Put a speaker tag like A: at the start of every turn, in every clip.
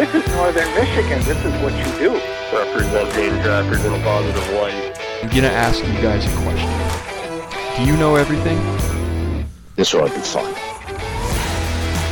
A: This is northern Michigan. This is what you do.
B: Representing trappers in a positive light.
C: I'm gonna ask you guys a question. Do you know everything?
D: This ought to be fun.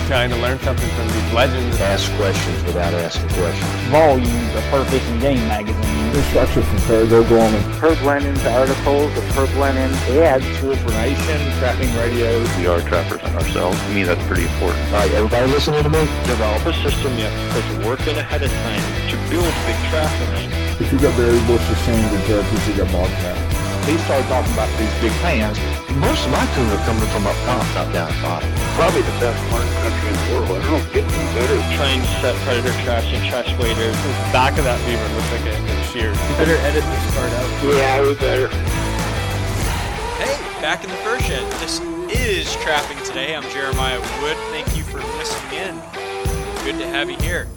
E: Trying to learn something from these legends.
D: Ask questions without asking questions.
F: Volumes of Fur Fishing Game magazine.
G: Instructions from Perry Gorman.
A: Herb Lenon's articles, the Herb Lenon ads.
H: True information, trapping radios.
B: We are trappers ourselves. To me, that's pretty important.
D: All right, everybody listening to me?
I: Develop a system you have to put the work in ahead of time to build big trap line.
G: If you got berry bushes, sand, and turkeys, you got bobcat.
H: He started talking about these big fans.
D: Most of my tuna are coming from up top, not down bottom.
B: Probably the best marten country in the world. I don't get any better.
I: Trying to set predator traps and trash waders.
E: The back of that beaver looks like a sheared.
F: You better edit this part out.
B: Yeah, we better.
J: Hey, back in the fur shed. This is Trapping Today. I'm Jeremiah Wood. Thank you for listening in. Good to have you here.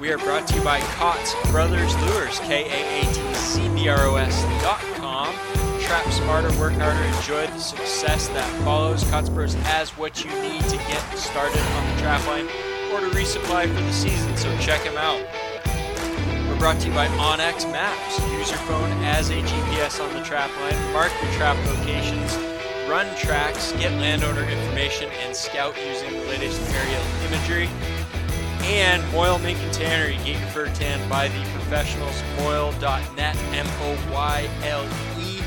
J: We are brought to you by Kaatz Brothers Lures, K-A-A-T-C-B-R-O-S dot com. Trap smarter, work harder, enjoy the success that follows. Kaatz Bros has what you need to get started on the trap line or to resupply for the season, so check them out. We're brought to you by onX Maps. Use your phone as a GPS on the trap line, mark your trap locations, run tracks, get landowner information, and scout using the latest aerial imagery. And Moyle Mink and Tannery. Get your fur tan by the professionals. Moyle.net, M O Y L E.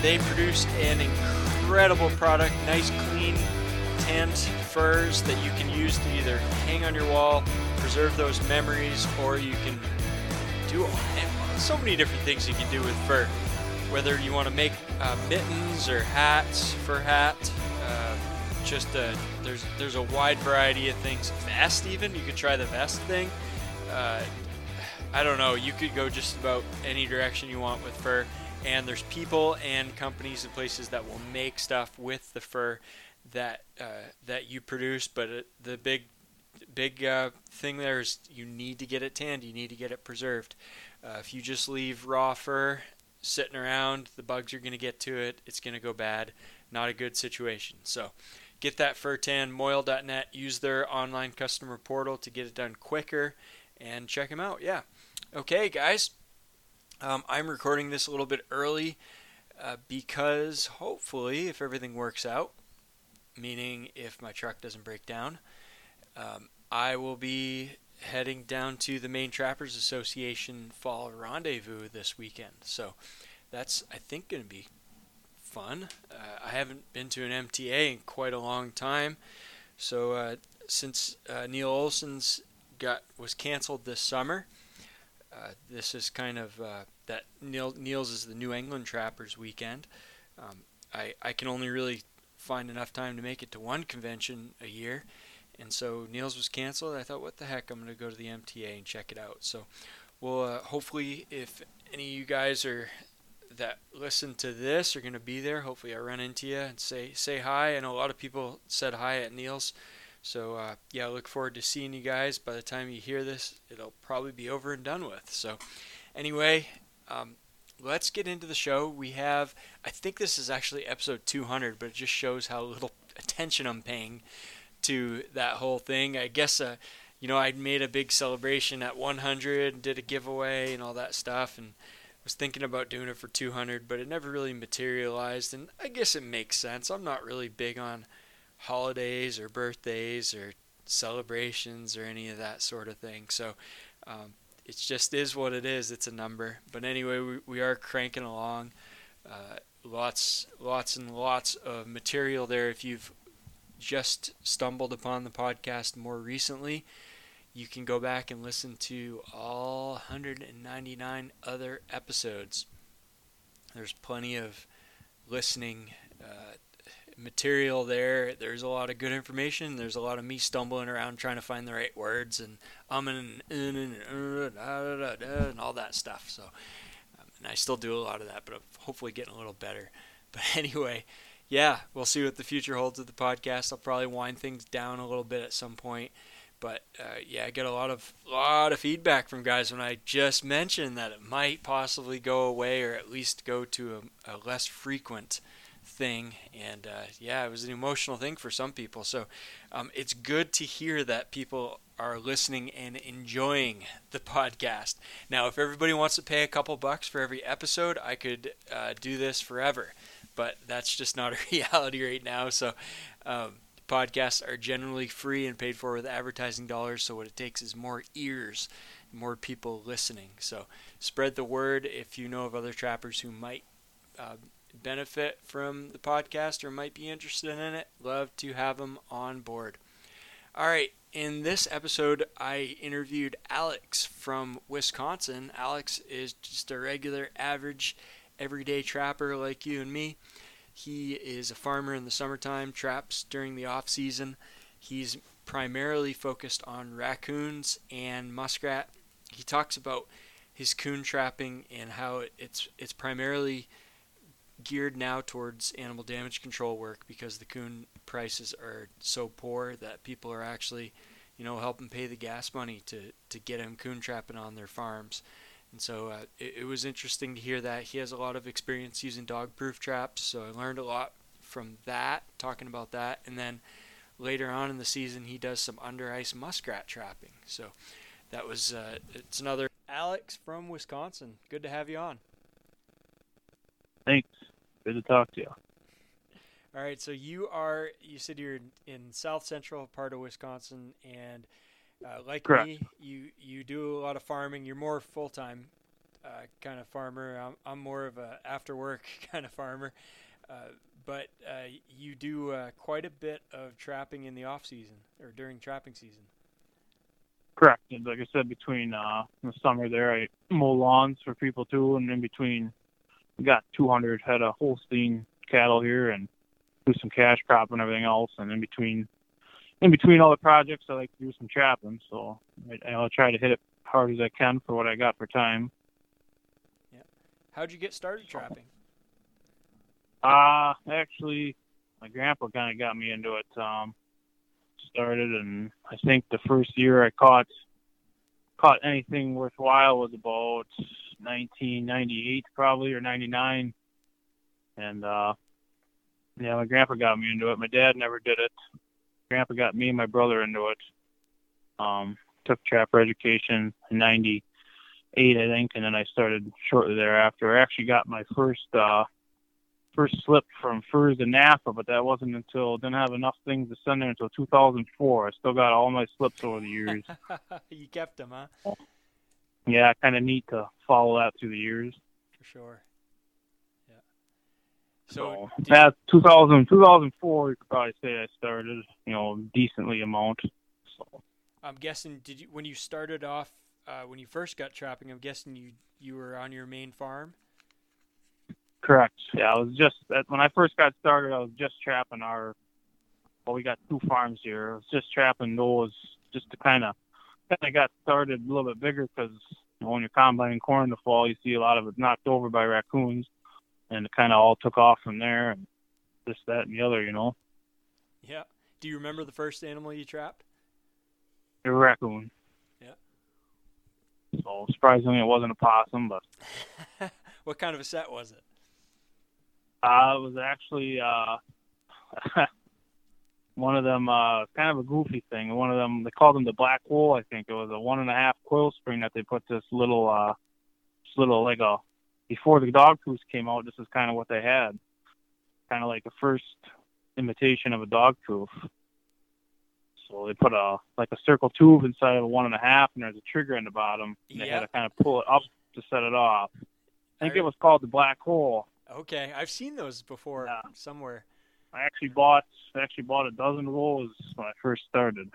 J: They produce an incredible product. Nice, clean, tanned furs that you can use to either hang on your wall, preserve those memories, or you can do so many different things you can do with fur. Whether you want to make uh, mittens or hats, fur hat, uh, just a, there's there's a wide variety of things. Vest even, you could try the vest thing. Uh, I don't know. You could go just about any direction you want with fur. And there's people and companies and places that will make stuff with the fur that uh, that you produce. But it, the big big uh, thing there is you need to get it tanned. You need to get it preserved. Uh, if you just leave raw fur sitting around, the bugs are going to get to it. It's going to go bad. Not a good situation. So get that fur tan. Moyle.net. Use their online customer portal to get it done quicker, and check them out. Yeah. Okay, guys. Um, I'm recording this a little bit early uh, because hopefully, if everything works out, meaning if my truck doesn't break down, um, I will be heading down to the Maine Trappers Association Fall Rendezvous this weekend. So that's, I think, going to be fun. Uh, I haven't been to an MTA in quite a long time. So uh, since uh, Neil Olson's got was canceled this summer, uh, this is kind of uh, that Neil Neil's is the New England Trappers weekend. Um, I I can only really find enough time to make it to one convention a year, and so Neil's was canceled. I thought, what the heck, I'm gonna go to the MTA and check it out. So, well, uh, hopefully, if any of you guys are that listen to this are gonna be there. Hopefully, I run into you and say say hi. I know a lot of people said hi at Neil's. So uh, yeah, I look forward to seeing you guys. By the time you hear this, it'll probably be over and done with. So anyway, um, let's get into the show. We have, I think this is actually episode 200, but it just shows how little attention I'm paying to that whole thing. I guess, uh, you know, I made a big celebration at 100 and did a giveaway and all that stuff, and was thinking about doing it for 200, but it never really materialized. And I guess it makes sense. I'm not really big on holidays or birthdays or celebrations or any of that sort of thing. So um, it just is what it is. It's a number. But anyway, we, we are cranking along. Uh, lots, lots and lots of material there. If you've just stumbled upon the podcast more recently, you can go back and listen to all 199 other episodes. There's plenty of listening uh, material there. There's a lot of good information. There's a lot of me stumbling around trying to find the right words and um and and, and, and, and all that stuff. So, um, and I still do a lot of that, but I'm hopefully getting a little better. But anyway, yeah, we'll see what the future holds with the podcast. I'll probably wind things down a little bit at some point. But uh, yeah, I get a lot of lot of feedback from guys when I just mentioned that it might possibly go away or at least go to a, a less frequent thing. And uh, yeah, it was an emotional thing for some people. So um, it's good to hear that people are listening and enjoying the podcast. Now, if everybody wants to pay a couple bucks for every episode, I could uh, do this forever but that's just not a reality right now. So, um, podcasts are generally free and paid for with advertising dollars. So, what it takes is more ears, more people listening. So, spread the word if you know of other trappers who might uh, benefit from the podcast or might be interested in it. Love to have them on board. All right, in this episode, I interviewed Alex from Wisconsin. Alex is just a regular, average everyday trapper like you and me. He is a farmer in the summertime, traps during the off season. He's primarily focused on raccoons and muskrat. He talks about his coon trapping and how it's it's primarily geared now towards animal damage control work because the coon prices are so poor that people are actually, you know, helping pay the gas money to to get him coon trapping on their farms. And so uh, it, it, was interesting to hear that he has a lot of experience using dog-proof traps. So I learned a lot from that, talking about that. And then later on in the season, he does some under ice muskrat trapping. So that was uh, it's another Alex from Wisconsin. Good to have you on.
K: Thanks. Good to talk to you.
J: All right, so you are you said you're in south central part of Wisconsin and uh, like
K: Correct.
J: me, you you do a lot of farming. You're more full time uh, kind of farmer. I'm, I'm more of a after work kind of farmer, uh, but uh, you do uh, quite a bit of trapping in the off season or during trapping season.
K: Correct. And like I said, between uh, the summer there, I mow lawns for people too, and in between, we got 200 head of Holstein cattle here and do some cash crop and everything else. And in between in between all the projects, I like to do some trapping. So I, I'll try to hit it hard as I can for what I got for time.
J: Yeah. How'd you get started trapping?
K: Uh, actually, my grandpa kind of got me into it. Um, started, and I think the first year I caught caught anything worthwhile was about 1998, probably or 99. And uh, yeah, my grandpa got me into it. My dad never did it grandpa got me and my brother into it. Um, took trapper education in '98, I think, and then I started shortly thereafter. I actually got my first uh, first slip from FRS to NAFA, but that wasn't until didn't have enough things to send there until 2004. I still got all my slips over the years.
J: you kept them, huh?
K: Yeah, kind of neat to follow that through the years.
J: For sure.
K: So, so that 2000, 2004, you could probably say I started, you know, decently amount. So
J: I'm guessing, did you when you started off, uh, when you first got trapping? I'm guessing you you were on your main farm.
K: Correct. Yeah, I was just when I first got started. I was just trapping our. Well, we got two farms here. I was just trapping those just to kind of kind of got started a little bit bigger because you know, when you're combining corn in the fall, you see a lot of it knocked over by raccoons and it kind of all took off from there and this, that, and the other, you know.
J: Yeah. Do you remember the first animal you trapped?
K: A raccoon.
J: Yeah.
K: So surprisingly, it wasn't a possum, but.
J: what kind of a set was it?
K: Uh, it was actually uh, one of them, uh, kind of a goofy thing. One of them, they called them the black hole. I think it was a one and a half coil spring that they put this little, uh, this little like a before the dog proofs came out, this is kind of what they had, kind of like a first imitation of a dog proof. So they put a like a circle tube inside of a one and a half, and there's a trigger in the bottom. And they had to kind of pull it up to set it off. I think I... it was called the black hole.
J: Okay, I've seen those before yeah. somewhere.
K: I actually bought I actually bought a dozen of those when I first started.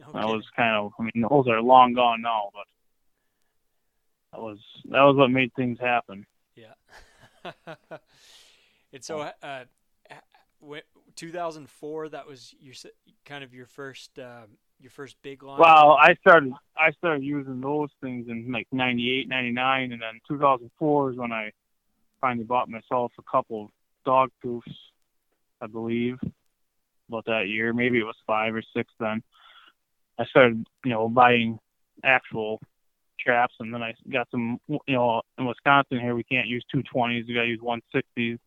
J: Okay.
K: That was kind of I mean those are long gone now, but that was that was what made things happen.
J: Yeah. and so, uh, 2004. That was your kind of your first um, your first big line.
K: Well, I started I started using those things in like 98, 99, and then 2004 is when I finally bought myself a couple of dog proofs, I believe, about that year. Maybe it was five or six then. I started, you know, buying actual traps, and then I got some, you know, in Wisconsin here we can't use 220s, we got to use 160s.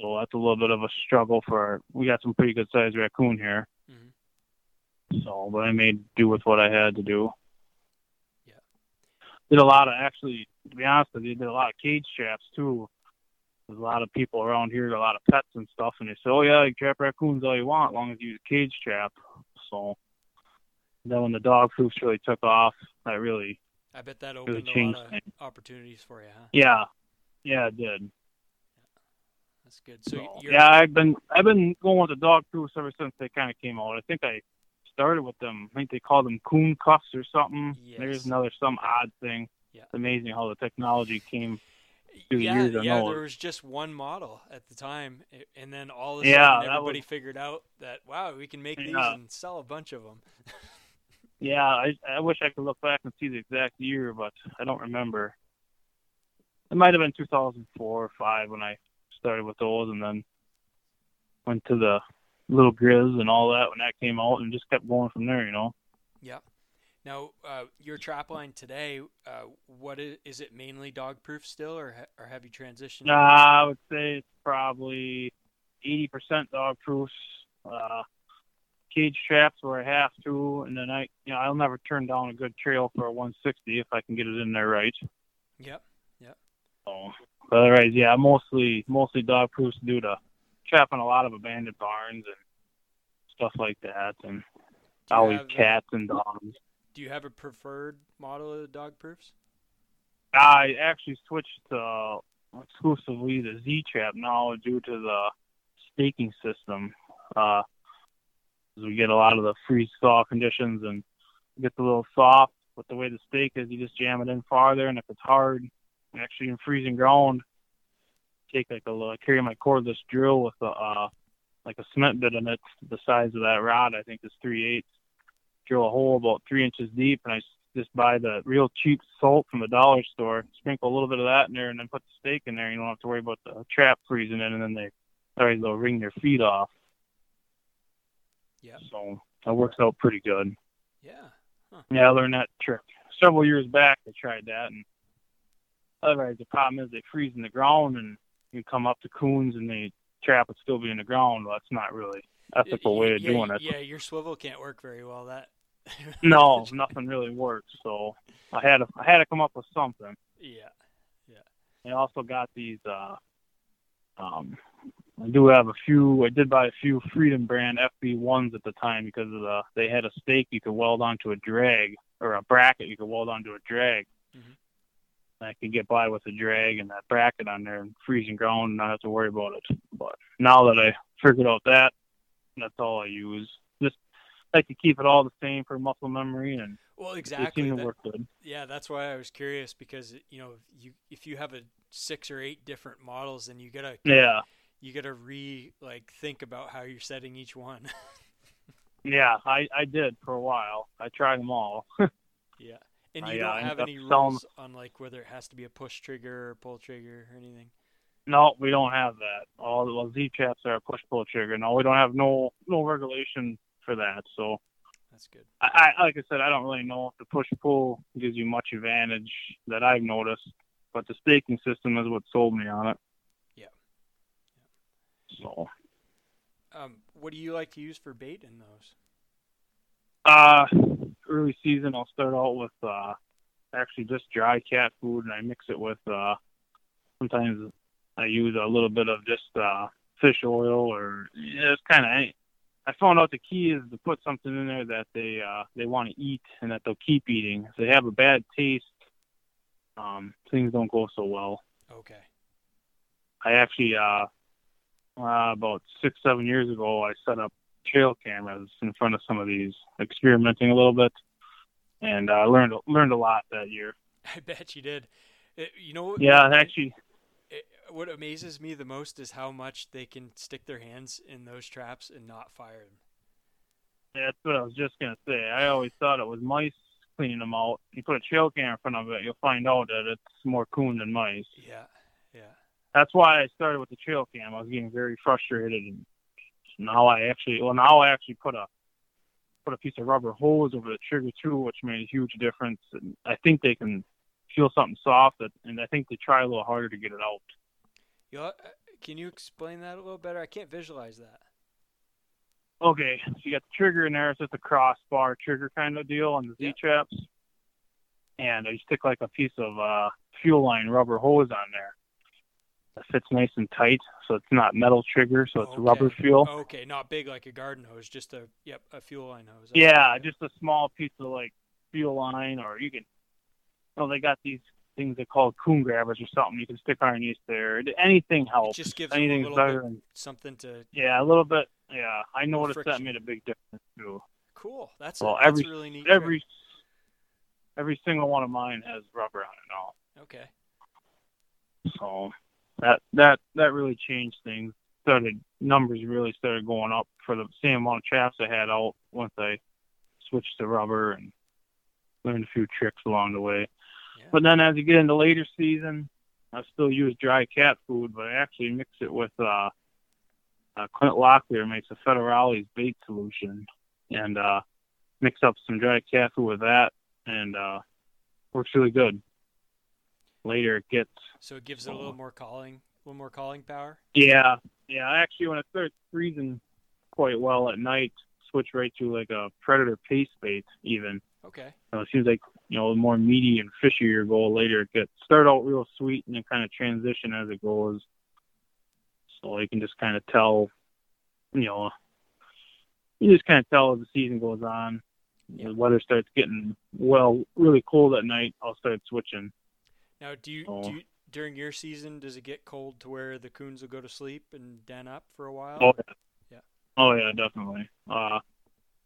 K: So that's a little bit of a struggle for. We got some pretty good sized raccoon here. Mm-hmm. So, but I made do with what I had to do.
J: Yeah.
K: Did a lot of actually, to be honest with you, did a lot of cage traps too. There's a lot of people around here, a lot of pets and stuff, and they say, "Oh yeah, you trap raccoons all you want, as long as you use a cage trap." So then when the dog proofs really took off, I really,
J: I bet that
K: really
J: opened a
K: changed
J: lot of
K: things.
J: opportunities for you, huh?
K: Yeah, yeah, it did.
J: That's good. So you're,
K: Yeah, I've been I've been going with the dog proofs ever since they kind of came out. I think I started with them. I think they called them coon cuffs or something. There's another some odd thing.
J: Yeah.
K: It's amazing how the technology came through
J: yeah,
K: years. I
J: yeah.
K: know.
J: There was just one model at the time, and then all of a sudden
K: that
J: everybody
K: was-
J: figured out that wow, we can make these and sell a bunch of them.
K: Yeah, I I wish I could look back and see the exact year, but I don't remember. It might have been 2004 or five when I started with those, and then went to the little grizz and all that when that came out, and just kept going from there. You know.
J: Yeah. Now, uh, your trap line today, uh, what is, is it mainly dog proof still, or ha- or have you transitioned?
K: Nah, I would say it's probably 80% dog proof, uh, cage traps where I have to, and then I, you know, I'll never turn down a good trail for a 160 if I can get it in there right.
J: Yep. Yep.
K: So, but otherwise, yeah, mostly mostly dog proofs due to trapping a lot of abandoned barns and stuff like that, and always
J: have,
K: cats and dogs.
J: Do you have a preferred model of the dog proofs?
K: I actually switched to exclusively the Z trap now due to the staking system. Uh, we get a lot of the freeze thaw conditions and gets a little soft. But the way the stake is, you just jam it in farther, and if it's hard, actually in freezing ground, take like a little, carry my cordless drill with a uh, like a cement bit in it, the size of that rod. I think is three eighths. Drill a hole about three inches deep, and I just buy the real cheap salt from the dollar store. Sprinkle a little bit of that in there, and then put the stake in there. You don't have to worry about the trap freezing in, and then they, sorry, they'll wring their feet off.
J: Yeah.
K: So that works out pretty good.
J: Yeah. Huh.
K: Yeah, I learned that trick several years back. I tried that, and otherwise the problem is they freeze in the ground, and you come up to coons, and they trap would still be in the ground. Well, that's not really ethical way of
J: yeah,
K: doing it.
J: Yeah, your swivel can't work very well. That.
K: No, nothing really works. So I had to I had to come up with something.
J: Yeah. Yeah.
K: I also got these. uh um I do have a few. I did buy a few Freedom brand FB ones at the time because of the they had a stake you could weld onto a drag or a bracket you could weld onto a drag.
J: Mhm.
K: I could get by with a drag and that bracket on there and freezing ground and not have to worry about it. But now that I figured out that, that's all I use. Just like to keep it all the same for muscle memory and
J: Well, exactly. that-
K: work good.
J: Yeah, that's why I was curious because you know you if you have a six or eight different models, then you gotta
K: Yeah.
J: You gotta re like think about how you're setting each one.
K: Yeah, I I did for a while. I tried them all.
J: yeah, and you
K: uh,
J: don't have any rules on like whether it has to be a push trigger or pull trigger or anything.
K: No, we don't have that. All the well, Z traps are a push pull trigger. No, we don't have no no regulation for that. So
J: That's good.
K: I, I like I said, I don't really know if the push pull gives you much advantage that I've noticed, but the staking system is what sold me on it. So
J: Um, what do you like to use for bait in those?
K: uh early season I'll start out with uh actually just dry cat food and I mix it with uh sometimes I use a little bit of just uh fish oil or yeah, it's kind of I found out the key is to put something in there that they uh they want to eat and that they'll keep eating. If they have a bad taste, um things don't go so well.
J: Okay.
K: I actually uh, uh about six seven years ago I set up trail cameras in front of some of these, experimenting a little bit, and I uh, learned learned a lot that year.
J: I bet you did. It, you know.
K: Yeah, actually,
J: it, what amazes me the most is how much they can stick their hands in those traps and not fire them.
K: That's what I was just gonna say. I always thought it was mice cleaning them out. You put a trail camera in front of it, you'll find out that it's more coon than mice.
J: Yeah.
K: That's why I started with the trail cam. I was getting very frustrated, and now I actually, well, now I actually put a put a piece of rubber hose over the trigger too, which made a huge difference. And I think they can feel something soft, and I think they try a little harder to get it out.
J: You know, uh, can you explain that a little better? I can't visualize that.
K: Okay, so you got the trigger in there. It's just a crossbar trigger kind of deal on the Z traps, and you stick like a piece of uh, fuel line rubber hose on there. It fits nice and tight, so it's not metal trigger, so it's
J: okay.
K: rubber fuel.
J: Okay, not big like a garden hose, just a yep, a fuel line hose.
K: Yeah, just a small piece of like fuel line, or you can. Oh, they got these things they call coon grabbers or something. You can stick underneath there. Anything helps.
J: It just gives anything
K: better than,
J: something to.
K: Yeah, a little bit. Yeah, I noticed that made a big difference too.
J: Cool. That's
K: well,
J: a,
K: every
J: really neat.
K: every
J: trick.
K: every single one of mine has rubber on it now.
J: Okay.
K: So that that that really changed things. Started numbers really started going up for the same amount of traps I had out once I switched to rubber and learned a few tricks along the way.
J: Yeah.
K: But then as you get into later season, I still use dry cat food, but I actually mix it with uh, uh Clint Locklear makes a Federales bait solution and uh mix up some dry cat food with that and uh works really good. Later it gets
J: So it gives it a little uh, more calling, a little more calling power.
K: yeah, yeah. Actually, when it starts freezing quite well at night, switch right to like a predator paste bait. Even
J: Okay.
K: so it seems like you know the more meaty and fishier goal later. It gets start out real sweet and then kind of transition as it goes. So you can just kind of tell, you know, you just kind of tell as the season goes on. The weather starts getting well, really cold at night. I'll start switching.
J: Now, do you,
K: Oh.
J: do you during your season does it get cold to where the coons will go to sleep and den up for a while?
K: Oh yeah.
J: Yeah.
K: Oh yeah, definitely. Uh,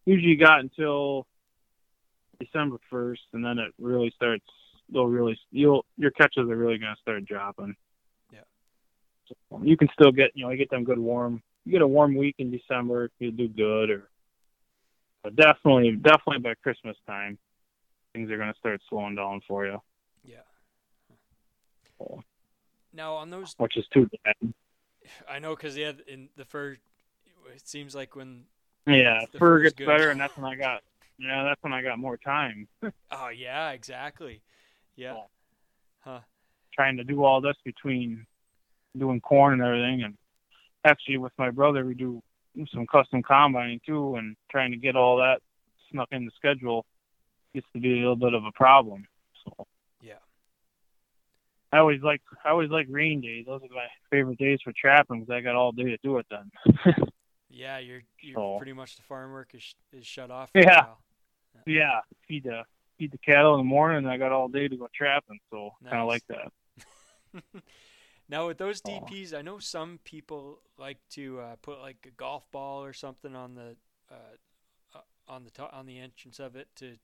K: usually you got until December first, and then it really starts. They'll really you'll your catches are really gonna start dropping.
J: Yeah.
K: So you can still get you know you get them good warm. You get a warm week in December, you do good. Or but definitely definitely by Christmas time, things are gonna start slowing down for you.
J: Now on those,
K: which is too bad.
J: I know because yeah, in the fur, it seems like when
K: Yeah,
J: the
K: fur gets
J: good.
K: better, and that's when I got. Yeah, that's when I got more time.
J: Oh yeah, exactly. Yeah. Huh.
K: trying to do all this between doing corn and everything and actually with my brother we do some custom combining too and trying to get all that snuck in the schedule gets to be a little bit of a problem so. I always like i always like rain days those are my favorite days for trapping because i got all day to do it then
J: Yeah, you're you're
K: So-
J: pretty much the farm work is is shut off. For a
K: Yeah.
J: while.
K: yeah feed the feed the cattle in the morning and i got all day to go trapping so kind of like that
J: Now with those. DPs, I know some people like to uh, put like a golf ball or something on the uh, uh, on the to- on the entrance of it to.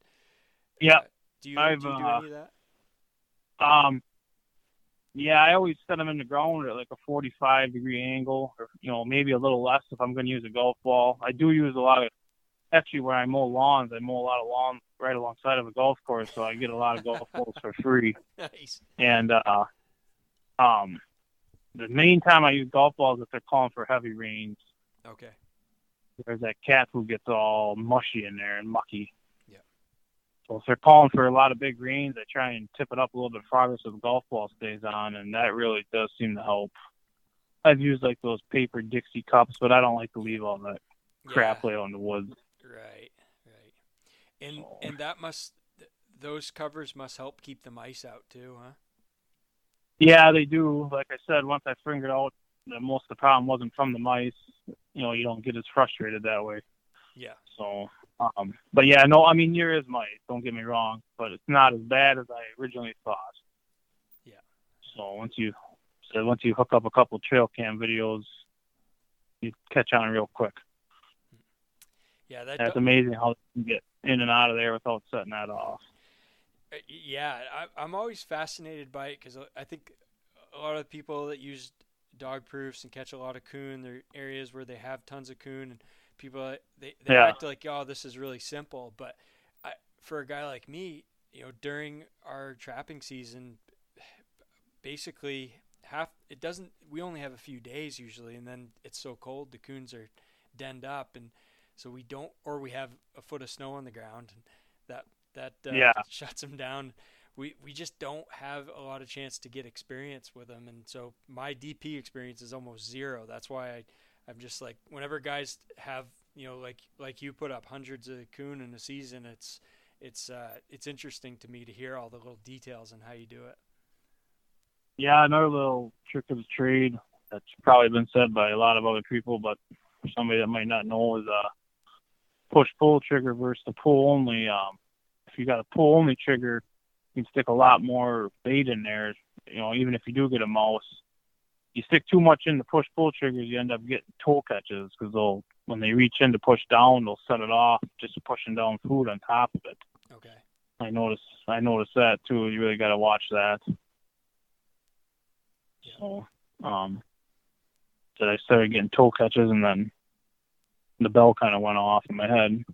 K: Yeah,
J: uh, do you
K: I've,
J: do you do
K: uh,
J: any of that?
K: Um, yeah, I always set them in the ground at like a 45 degree angle, or you know maybe a little less if I'm going to use a golf ball. I do use a lot of. Actually, where I mow lawns, I mow a lot of lawns right alongside of a golf course, so I get a lot of golf balls for free.
J: Nice.
K: And uh, um, the main time I use golf balls is if they're calling for heavy rains.
J: Okay.
K: There's that cat who gets all mushy in there and mucky.
J: Yeah.
K: So if they're calling for a lot of big rains, I try and tip it up a little bit farther so the golf ball stays on, and that really does seem to help. I've used like those paper Dixie cups, but I don't like to leave all that crap lay in the woods.
J: Right. Right. And and that must th- those covers must help keep the mice out too, huh?
K: Yeah, they do. Like I said, once I figured out that most of the problem wasn't from the mice, you know, you don't get as frustrated that way.
J: Yeah.
K: So, um, but yeah, no, I mean there is mice. Don't get me wrong, but it's not as bad as I originally thought.
J: Yeah.
K: So once you, so once you hook up a couple trail cam videos, you catch on real quick.
J: Yeah, that
K: it's
J: do-
K: amazing how you can get in and out of there without setting that off.
J: Uh, Yeah, I, I'm always fascinated by it because I think a lot of people that use dog proofs and catch a lot of coon. There are areas where they have tons of coon, and people they, they
K: Yeah.
J: act like, oh, this is really simple. But I, for a guy like me, you know, during our trapping season, basically half it doesn't. We only have a few days usually, and then it's so cold the coons are denned up, and so we don't, or we have a foot of snow on the ground, and that that uh,
K: Yeah.
J: shuts them down. We we just don't have a lot of chance to get experience with them, and so my DP experience is almost zero. That's why I I'm just like whenever guys have you know like like you put up hundreds of coon in a season, it's it's uh, it's interesting to me to hear all the little details and how you do it.
K: Yeah, another little trick of the trade that's probably been said by a lot of other people, but for somebody that might not know is uh push pull trigger versus the pull only. Um, if you got a pull only trigger, you can stick a lot more bait in there. You know, even if you do get a mouse, you stick too much in the push pull triggers, you end up getting toe catches because they'll when they reach in to push down, they'll set it off just pushing down food on top of it.
J: Okay.
K: I noticed I noticed that too. You really got to watch that. So, um, so I started getting toe catches, and then the bell kind of went off in my head.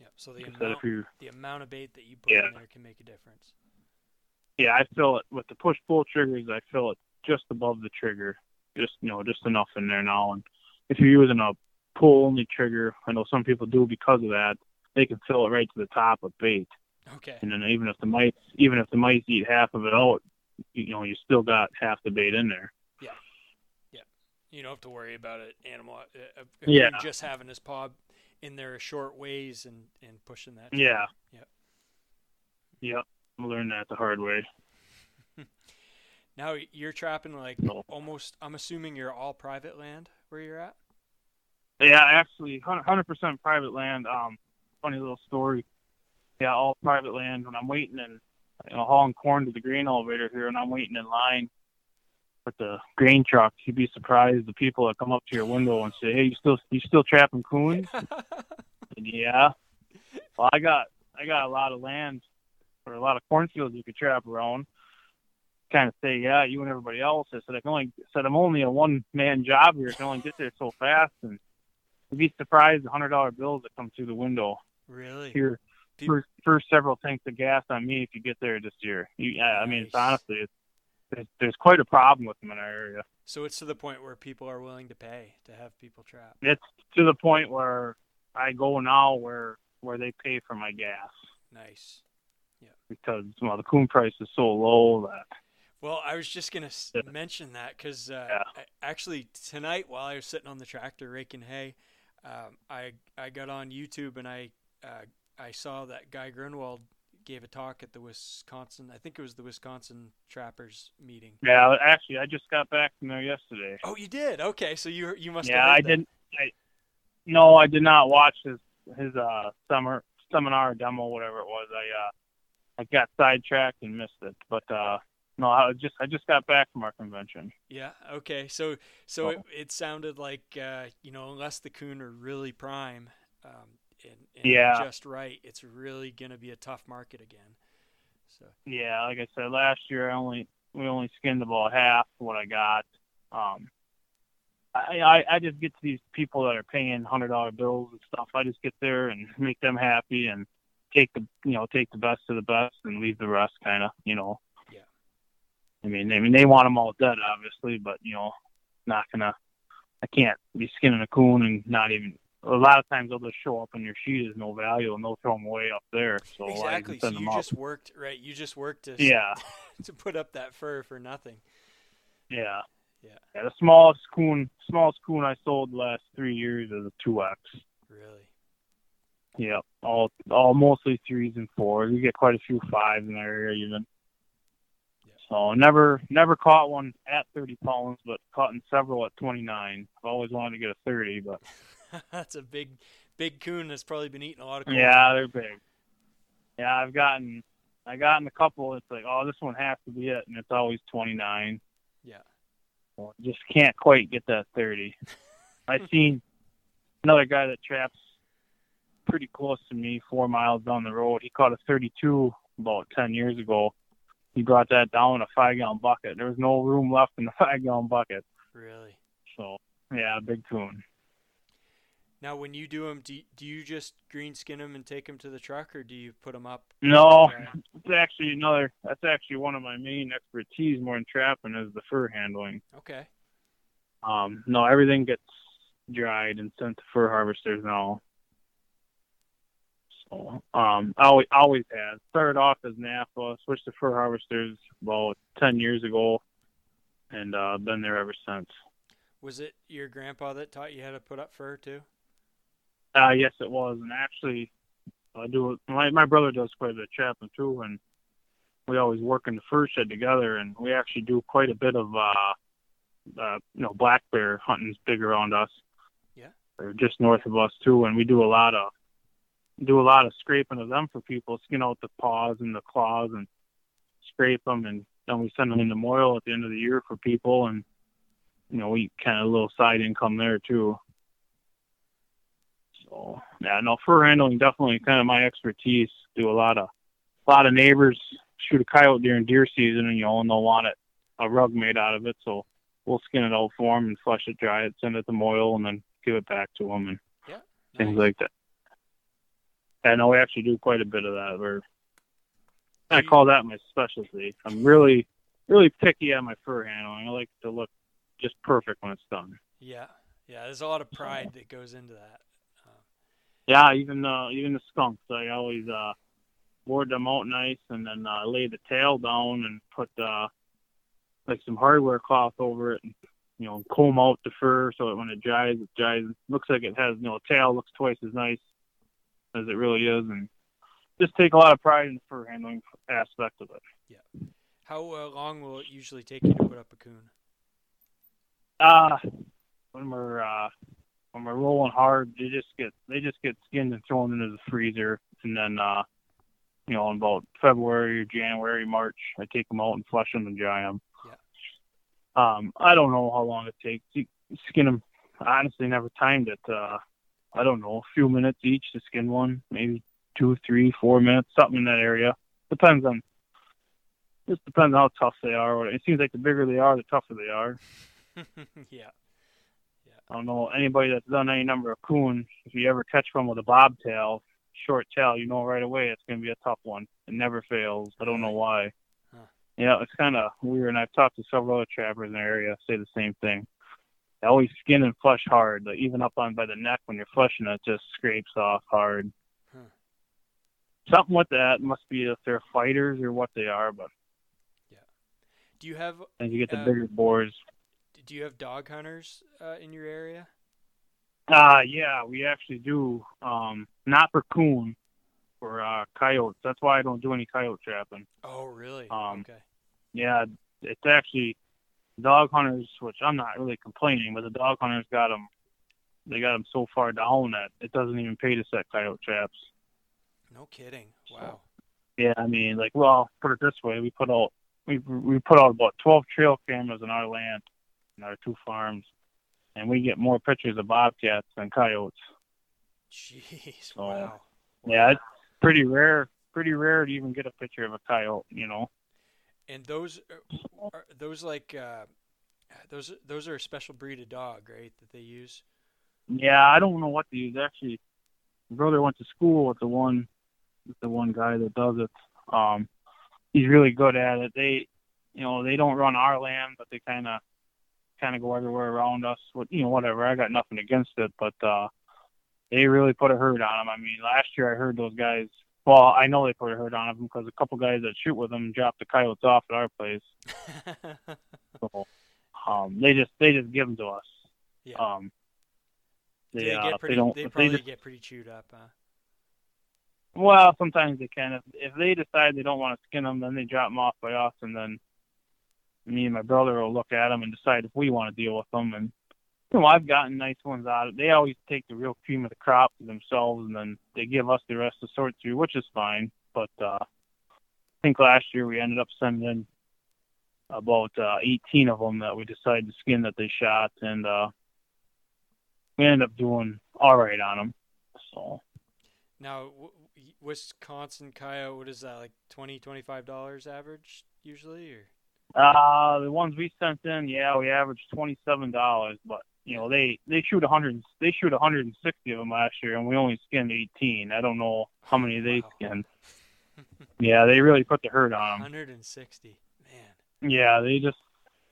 J: Yep. So the amount
K: if you-
J: the amount of bait that you put
K: Yeah.
J: in there can make a difference.
K: Yeah, I fill it with the push pull triggers. I fill it just above the trigger, just you know, just enough in there now. And if you're using a pull only trigger, I know some people do because of that. They can fill it right to the top of bait.
J: Okay.
K: And then even if the mice, even if the mice eat half of it out, you know, you still got half the bait in there.
J: Yeah. Yeah. You don't have to worry about it. Animal. Uh, uh,
K: Yeah.
J: Just having his paw in there a short ways and and pushing that.
K: Yeah.
J: Yep.
K: Yep. Learned that the hard way.
J: Now you're trapping like
K: No.
J: almost. I'm assuming you're all private land where you're at.
K: Yeah, actually, hundred percent private land. Um, funny little story. Yeah, all private land. When I'm waiting in, you know, hauling corn to the grain elevator here, and I'm waiting in line with the grain truck, you'd be surprised the people that come up to your window and say, "Hey, you still you still trapping coons?" and yeah, well, I got I got a lot of land or a lot of cornfields you could trap around. Kind of say, yeah, you and everybody else. I said I can only said I'm only a one man job here. I can only get there so fast, and you'd be surprised the hundred dollar bills that come through the window
J: Really?
K: here. First, first several tanks of gas on me if you get there this year. You, yeah, I mean, it's honestly, it's, there's, there's quite a problem with them in our area.
J: So it's to the point where people are willing to pay to have people trap.
K: It's to the point where I go now where where they pay for my gas
J: Nice. Yeah.
K: because well the coon price is so low that
J: Well, I was just gonna s- mention that because uh, I, actually tonight while I was sitting on the tractor raking hay, um, I I got on YouTube and I uh, I saw that Guy Grunwald gave a talk at the Wisconsin. I think it was the Wisconsin Trappers meeting.
K: yeah actually I just got back from there yesterday.
J: Oh, you did? Okay, so you you must.
K: yeah
J: have
K: I
J: that.
K: didn't I no I did not watch his his uh summer seminar demo whatever it was I uh I got sidetracked and missed it but uh no I just I just got back from our convention.
J: Yeah. Okay. So so
K: Oh.
J: it, it sounded like uh, you know unless the coon are really prime um, and, and
K: Yeah.
J: just right, it's really gonna be a tough market again. So
K: Yeah, like I said, last year I only we only skinned about half what I got. Um, I, I I just get to these people that are paying hundred dollar bills and stuff. I just get there and make them happy and take the you know take the best of the best and leave the rest kind of you know.
J: Yeah.
K: I mean, I mean they want them all dead, obviously, but you know, not gonna. I can't be skinning a coon and not even. A lot of times they'll just show up on your sheet as no value and they'll throw them away up there. So
J: exactly. So you
K: up.
J: just worked right. You just worked to
K: Yeah.
J: to put up that fur for nothing.
K: Yeah.
J: Yeah.
K: Yeah, the smallest coon, smallest coon I sold the last three years is a two X.
J: Really.
K: Yeah, all all mostly threes and fours. We get quite a few fives in our area even. So never never caught one at thirty pounds, but caught in several at twenty nine. I've always wanted to get a thirty, but
J: That's a big big coon that's probably been eating a lot of corn.
K: yeah, they're big. Yeah, I've gotten I gotten a couple. It's like, oh, this one has to be it, and it's always twenty nine.
J: Yeah.
K: Well, just can't quite get that 30. I seen another guy that traps pretty close to me, four miles down the road. He caught a 32 about 10 years ago. he brought that down in a five gallon bucket. There was no room left in the five gallon bucket.
J: Really?
K: So yeah, big tune.
J: Now, when you do them, do you, do you just green skin them and take them to the truck, or do you put them up?
K: No, it's actually another. That's actually one of my main expertise more than trapping is the fur handling.
J: Okay.
K: Um, no, everything gets dried and sent to fur harvesters now. So, um, I always, always has. Started off as NAFA, switched to fur harvesters about 10 years ago, and uh, been there ever since.
J: Was it your grandpa that taught you how to put up fur too?
K: Uh, yes, it was. And actually, I do. My, my brother does quite a bit of trapping too, and we always work in the fur shed together, and we actually do quite a bit of, uh, uh, you know, black bear hunting's big around us.
J: Yeah.
K: They're just north of us too, and we do a lot of do a lot of scraping of them for people, skin out the paws and the claws and scrape them, and then we send them into Moyle at the end of the year for people, and you know, we kind of a little side income there too. So yeah, no fur handling definitely kind of my expertise. Do a lot of a lot of neighbors shoot a coyote during deer season, and you know, and they'll want it a rug made out of it, so we'll skin it out for them and flush it, dry it, send it to Moyle, and then give it back to them and
J: Yeah.
K: things like that. I know we actually do quite a bit of that. We're I call that my specialty. I'm really, really picky at my fur handling. I like to look just perfect when it's done.
J: Yeah. Yeah. There's a lot of pride that goes into that.
K: Yeah, even uh, even the skunks. I always uh, board them out nice and then uh, lay the tail down and put uh, like some hardware cloth over it and you know comb out the fur so that when it dries, it dries. Looks like it has you know a tail looks twice as nice as it really is, and just take a lot of pride in the fur handling aspect of it.
J: Yeah. How uh, long will it usually take you to put up a coon?
K: Uh when we're uh when we're rolling hard, they just get they just get skinned and thrown into the freezer, and then uh you know in about February or January, March, I take them out and flush them and dry them.
J: Yeah.
K: Um, I don't know how long it takes. You skin them. I honestly never timed it. Uh, I don't know, a few minutes each to skin one, maybe two, three, four minutes, something in that area. Depends on. Just depends on how tough they are. It seems like the bigger they are, the tougher they are.
J: yeah. Yeah.
K: I don't know anybody that's done any number of coons. If you ever catch one with a bobtail, short tail, you know right away it's going to be a tough one. It never fails. I don't know why.
J: Huh.
K: Yeah, it's kind of weird. And I've talked to several other trappers in the area say the same thing. Always skin and flush hard. Like even up on by the neck when you're flushing it, just scrapes off hard.
J: Huh.
K: Something with that must be if they're fighters or what they are, but yeah.
J: Do you have
K: then you get the
J: Uh,
K: bigger boars.
J: do you have dog hunters uh, in your area?
K: Uh yeah, we actually do. Um not for coon, for uh coyotes. That's why I don't do any coyote trapping.
J: Oh, really?
K: Um,
J: okay.
K: Yeah, it's actually dog hunters, which I'm not really complaining, but the dog hunters got them. They got them so far down that it doesn't even pay to set coyote traps.
J: No kidding. Wow.
K: Yeah, I mean, like, well, put it this way: we put out we we put out about 12 trail cameras in our land, in our two farms, and we get more pictures of bobcats than coyotes.
J: Jeez.
K: So,
J: Wow.
K: Yeah, it's pretty rare. Pretty rare to even get a picture of a coyote. You know.
J: And those are, are those like uh, those those are a special breed of dog, right? That they use.
K: Yeah, I don't know what to use. Actually, my brother went to school with the one with the one guy that does it. Um, he's really good at it. They, you know, they don't run our land, but they kind of kind of go everywhere around us. With you know, whatever. I got nothing against it, but uh, they really put a hurt on them. I mean, last year I heard those guys. Well, I know they put a hurt on them because a couple guys that shoot with them dropped the coyotes off at our place. So, um, they just they just give them to us.
J: yeah.
K: Um,
J: they,
K: they, uh,
J: pretty.
K: they don't.
J: they
K: if they just,
J: get pretty chewed up, huh?
K: Well, sometimes they can. If, if they decide they don't want to skin them, then they drop them off by us, and then me and my brother will look at them and decide if we want to deal with them. And you know, I've gotten nice ones out of. They always take the real cream of the crop for themselves, and then they give us the rest to sort through, which is fine. But uh, I think last year we ended up sending about uh, 18 of them that we decided to skin that they shot, and uh, we ended up doing all right on them. So.
J: Now, w- Wisconsin coyote, what is that, like 20 $25 average usually? or
K: Uh, the ones we sent in, yeah, we averaged twenty seven dollars, but you know they they shoot a hundred they shoot a hundred and sixty of them last year, and we only skinned eighteen. I don't know how many they skinned. yeah, they really put the hurt on them.
J: 160. Man.
K: Yeah, they just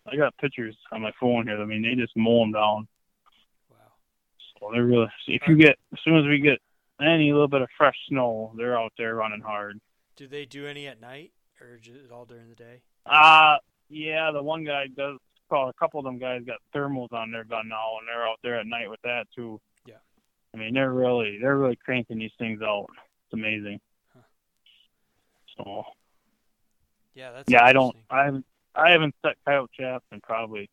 K: I got pictures on my phone here. I mean, they just mow them down.
J: Wow.
K: So they're really if you get as soon as we get any little bit of fresh snow, they're out there running hard.
J: Do they do any at night or just all during the day?
K: Uh yeah, the one guy does. Well, a couple of them guys got thermals on their gun now, and they're out there at night with that too.
J: Yeah.
K: I mean, they're really they're really cranking these things out. It's amazing.
J: Huh.
K: So
J: Yeah, that's
K: yeah, I don't. I haven't I haven't set coyote traps in probably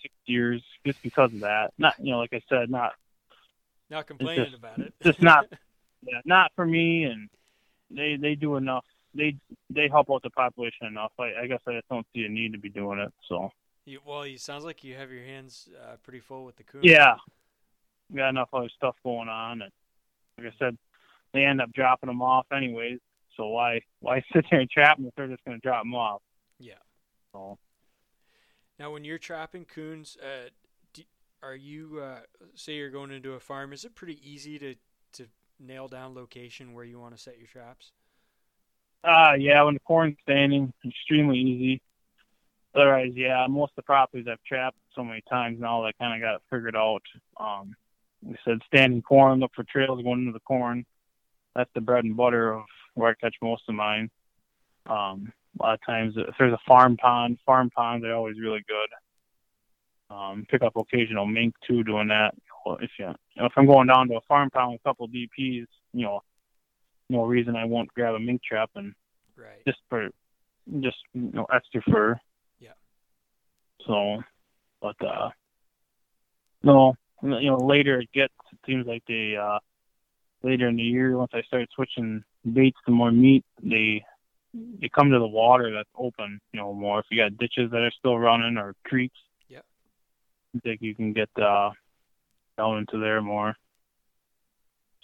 K: six years just because of that. Not you know, like I said, not
J: Not complaining
K: just-
J: about it.
K: just not yeah, not for me. And they they do enough. They they help out the population enough. I, I guess I just don't see a need to be doing it. So
J: You, well, it sounds like you have your hands uh, pretty full with the coon.
K: yeah, got enough other stuff going on, and like I said, they end up dropping them off anyways. So why why sit there and trap them if they're just going to drop them off?
J: Yeah.
K: So
J: Now, when you're trapping coons, uh, do, are you uh, say you're going into a farm? Is it pretty easy to to nail down location where you want to set your traps?
K: Uh, yeah, when the corn's standing, extremely easy. Otherwise, yeah, most of the properties I've trapped so many times now, that I kind of got it figured out. Um, I said standing corn, look for trails going into the corn. That's the bread and butter of where I catch most of mine. Um, a lot of times, if there's a farm pond, farm ponds are always really good. Um, pick up occasional mink too, doing that. If you, you know, if I'm going down to a farm pond with a couple DPs, you know, no reason I won't grab a mink trap and
J: Right.
K: just for just you know extra fur.
J: Yeah.
K: So, but uh, no, you know later it gets. It seems like they uh later in the year once I start switching baits to more meat, they they come to the water that's open. You know more if you got ditches that are still running or creeks.
J: Yep.
K: I think you can get uh down into there more.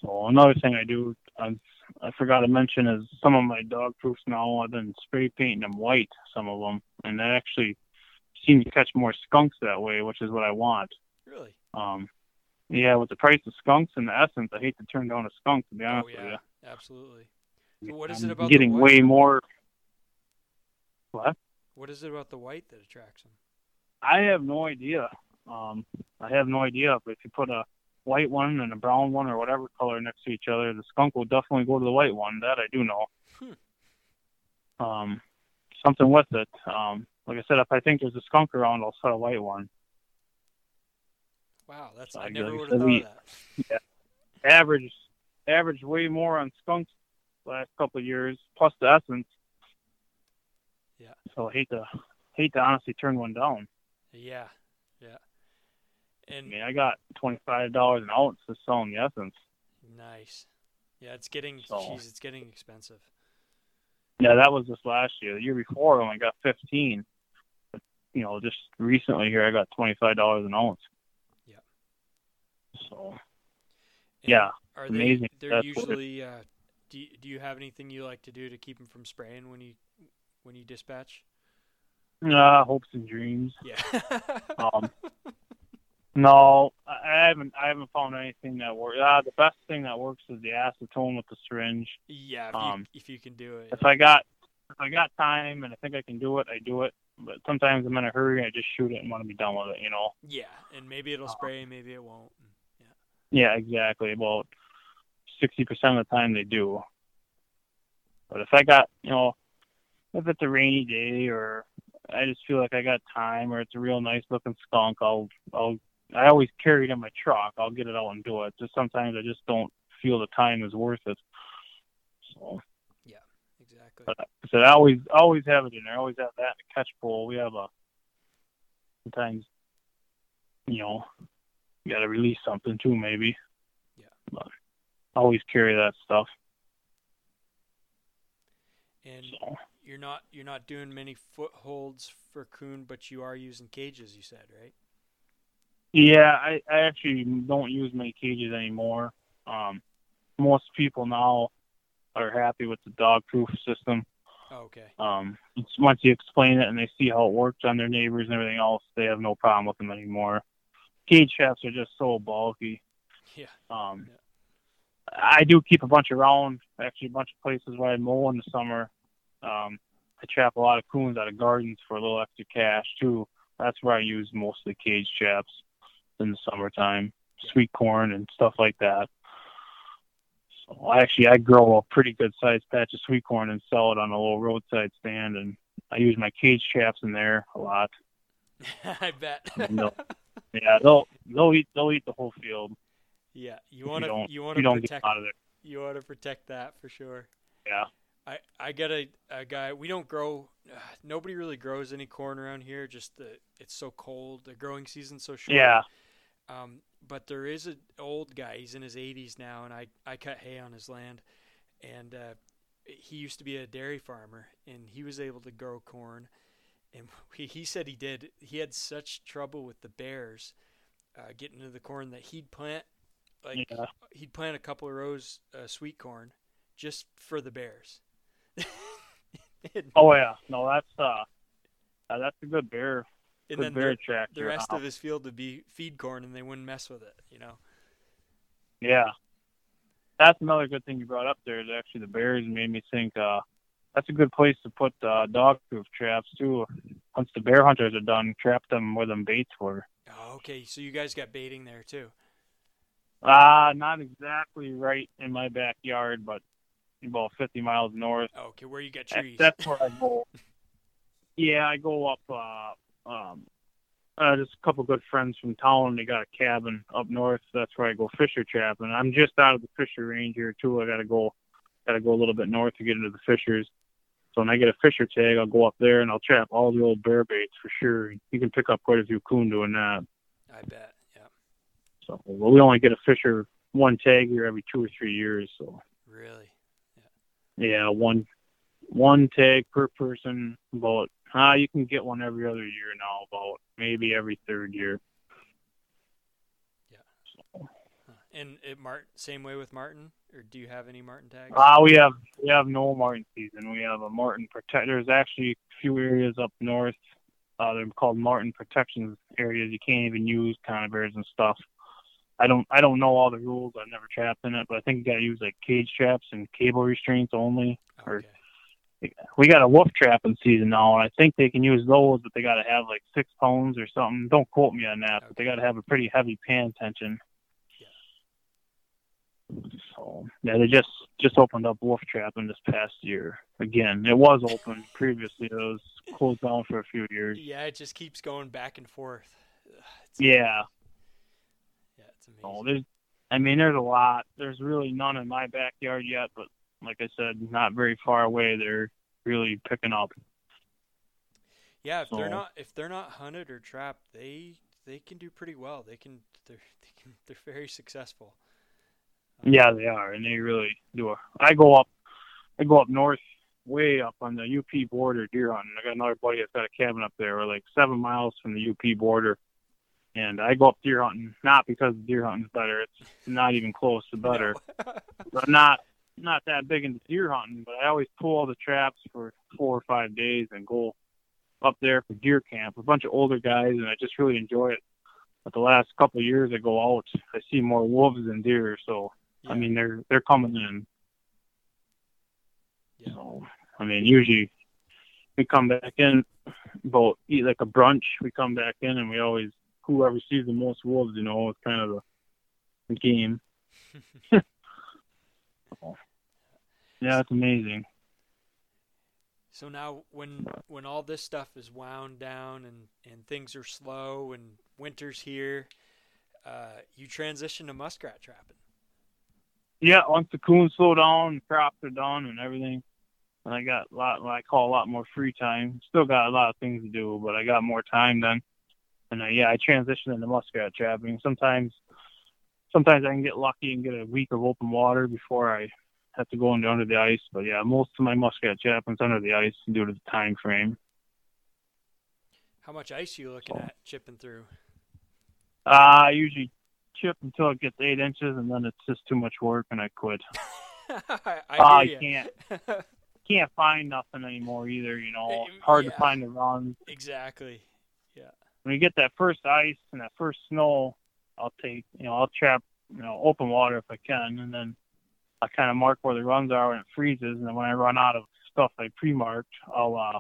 K: So another thing I do, I, I forgot to mention, is some of my dog proofs now. I've been spray painting them white, some of them, and that actually seems to catch more skunks that way, which is what I want.
J: Really?
K: Um, yeah, with the price of skunks and the essence, I hate to turn down a skunk to be honest with you.
J: oh yeah,
K: with
J: absolutely. So what is
K: you.
J: it
K: I'm
J: about
K: getting
J: the white?
K: way more. What?
J: What is it about the white that attracts them?
K: I have no idea. Um, I have no idea. But if you put a white one and a brown one or whatever color next to each other, the skunk will definitely go to the white one. That I do know.
J: Hmm.
K: Um, something with it. Um, like I said, if I think there's a skunk around, I'll set a white one.
J: Wow, that's
K: So
J: I
K: I
J: never would have thought
K: we-
J: of that.
K: Average, average way more on skunks last couple of years, plus the essence.
J: Yeah.
K: So I hate to hate to honestly turn one down.
J: Yeah, yeah. And I
K: mean, I got twenty five dollars an ounce to sell in the essence.
J: nice. Yeah, it's getting
K: So-
J: jeez, it's getting expensive.
K: Yeah, that was just last year. The year before, I only got fifteen. You know, just recently here, I got twenty five dollars an ounce.
J: Yeah.
K: So
J: And
K: yeah,
J: Are
K: amazing.
J: they? They're
K: That's
J: usually. Uh, do you, Do you have anything you like to do to keep them from spraying when you when you dispatch?
K: uh, hopes and dreams.
J: Yeah.
K: Um, no, I I haven't. I haven't found anything that works. Uh, the best thing that works is the acetone with the syringe.
J: yeah. If,
K: um,
J: you, if you can do it.
K: If I got if I got time and I think I can do it, I do it. But sometimes I'm in a hurry and I just shoot it and want to be done with it. You know.
J: Yeah, and maybe it'll uh-huh. spray, maybe it won't.
K: Yeah, Yeah, exactly. About sixty percent of the time they do. But if I got, you know, if it's a rainy day or I just feel like I got time or it's a real nice looking skunk, I'll, I'll, I always carry it in my truck. I'll get it out and do it. Just sometimes I just don't feel the time is worth it. So. But I said, I always, always have it in there. I always have that in a catch pole. We have a, sometimes, you know, you got to release something too, maybe.
J: Yeah.
K: But I always carry that stuff.
J: And
K: So.
J: you're not you're not doing many footholds for coon, but you are using cages. You said right?
K: Yeah, I, I actually don't use many cages anymore. Um, most people now, are happy with the dog proof system.
J: Okay.
K: Um, once you explain it and they see how it works on their neighbors and everything else, they have no problem with them anymore. Cage traps are just so bulky.
J: Yeah.
K: Um, I do keep a bunch around, actually a bunch of places where I mow in the summer. Um, I trap a lot of coons out of gardens for a little extra cash too. That's where I use most of the cage traps in the summertime, sweet corn and stuff like that. Actually, I grow a pretty good sized patch of sweet corn and sell it on a little roadside stand, and I use my cage traps in there a lot.
J: I bet.
K: They'll- yeah, they'll they'll eat they'll eat the whole field.
J: Yeah, you want to you want to protect
K: get out of there.
J: you want to protect that for sure.
K: Yeah.
J: I I got a, a guy. We don't grow. Uh, nobody really grows any corn around here. Just the it's so cold. The growing season's so short.
K: Yeah.
J: Um, but there is an old guy. He's in his 80s now, and I I cut hay on his land, and uh, he used to be a dairy farmer, and he was able to grow corn. And he, he said he did. He had such trouble with the bears uh, getting into the corn that he'd plant like
K: Yeah.
J: he'd plant a couple of rows uh, sweet corn just for the bears.
K: Oh yeah, no, that's uh, uh that's a good bear,
J: and then the, the rest of his field would be feed corn, and they wouldn't mess with it. You know.
K: Yeah, that's another good thing you brought up there. Is actually the bears made me think. uh That's a good place to put uh, dog-proof traps too. Once the bear hunters are done, trap them where them baits were.
J: Oh, okay. So you guys got baiting there too.
K: Uh not exactly right in my backyard, but about 50 miles north.
J: Oh, okay, where you got
K: That-
J: trees.
K: That's where I go. Yeah, I go up. Uh, um, uh, just a couple good friends from town. They got a cabin up north. That's where I go fisher trapping. I'm just out of the fisher range here too. I gotta go. Gotta go a little bit north to get into the fishers. So when I get a fisher tag, I'll go up there and I'll trap all the old bear baits for sure. You can pick up quite a few coon doing that.
J: I bet. Yeah.
K: So well, we only get a fisher one tag here every two or three years. So
J: Really.
K: yeah, one one tag per person. About ah, you can get one every other year now. About maybe every third year. Yeah.
J: And it Mart same way with marten, or do you have any marten tags?
K: Ah, we have we have no marten season. We have a marten protect. There's actually a few areas up north. Uh, they're called marten protection areas. You can't even use conibears and stuff. I don't I don't know all the rules. I've never trapped in it, but I think you got to use like cage traps and cable restraints only. Or we got a wolf trapping season now, and I think they can use those, but they got to have like six pounds or something. Don't quote me on that, but they got to have a pretty heavy pan tension. Yeah. So yeah, they just just opened up wolf trapping this past year. Again, it was open previously. It was closed down for a few years.
J: Yeah, it just keeps going back and forth. It's,
K: Yeah.
J: yeah, it's amazing.
K: So I mean, there's a lot. There's really none in my backyard yet, but like I said, not very far away. They're really picking up.
J: Yeah, if they're not if they're not hunted or trapped, they they can do pretty well. They can they're they can, they're very successful.
K: Um, yeah, they are, and they really do. I go up, I go up north, way up on the UP border, deer hunting. I got another buddy that's got a cabin up there. We're like seven miles from the UP border, and I go up deer hunting not because deer hunting's better. It's not even close to better. but I'm not not that big into deer hunting, but I always pull all the traps for four or five days and go up there for deer camp. A bunch of older guys, and I just really enjoy it. But the last couple of years, I go out, I see more wolves than deer. So I mean, they're they're coming in. So I mean, usually we come back in about eat like a brunch. We come back in and we always whoever sees the most wolves, you know, it's kind of the, the game. Yeah, it's amazing.
J: So now when when all this stuff is wound down and and things are slow and winter's here, uh, you transition to muskrat trapping.
K: Yeah, once the coons slow down, crops are done, and everything, and I got a lot, I call a lot more free time. Still got a lot of things to do, but I got more time then. And uh, yeah, I transition into muskrat trapping. Sometimes, sometimes I can get lucky and get a week of open water before I have to go into under the ice. But yeah, most of my muskrat trapping's under the ice due to the time frame.
J: How much ice are you looking at chipping through?
K: Uh, I usually chip until it gets eight inches, and then it's just too much work, and I quit.
J: I, I
K: uh,
J: ya.
K: can't can't find nothing anymore either. You know, hard
J: yeah.
K: to find the runs.
J: exactly. Yeah.
K: When you get that first ice and that first snow, I'll take you know I'll trap you know open water if I can, and then I kind of mark where the runs are when it freezes, and then when I run out of stuff I pre-marked, I'll uh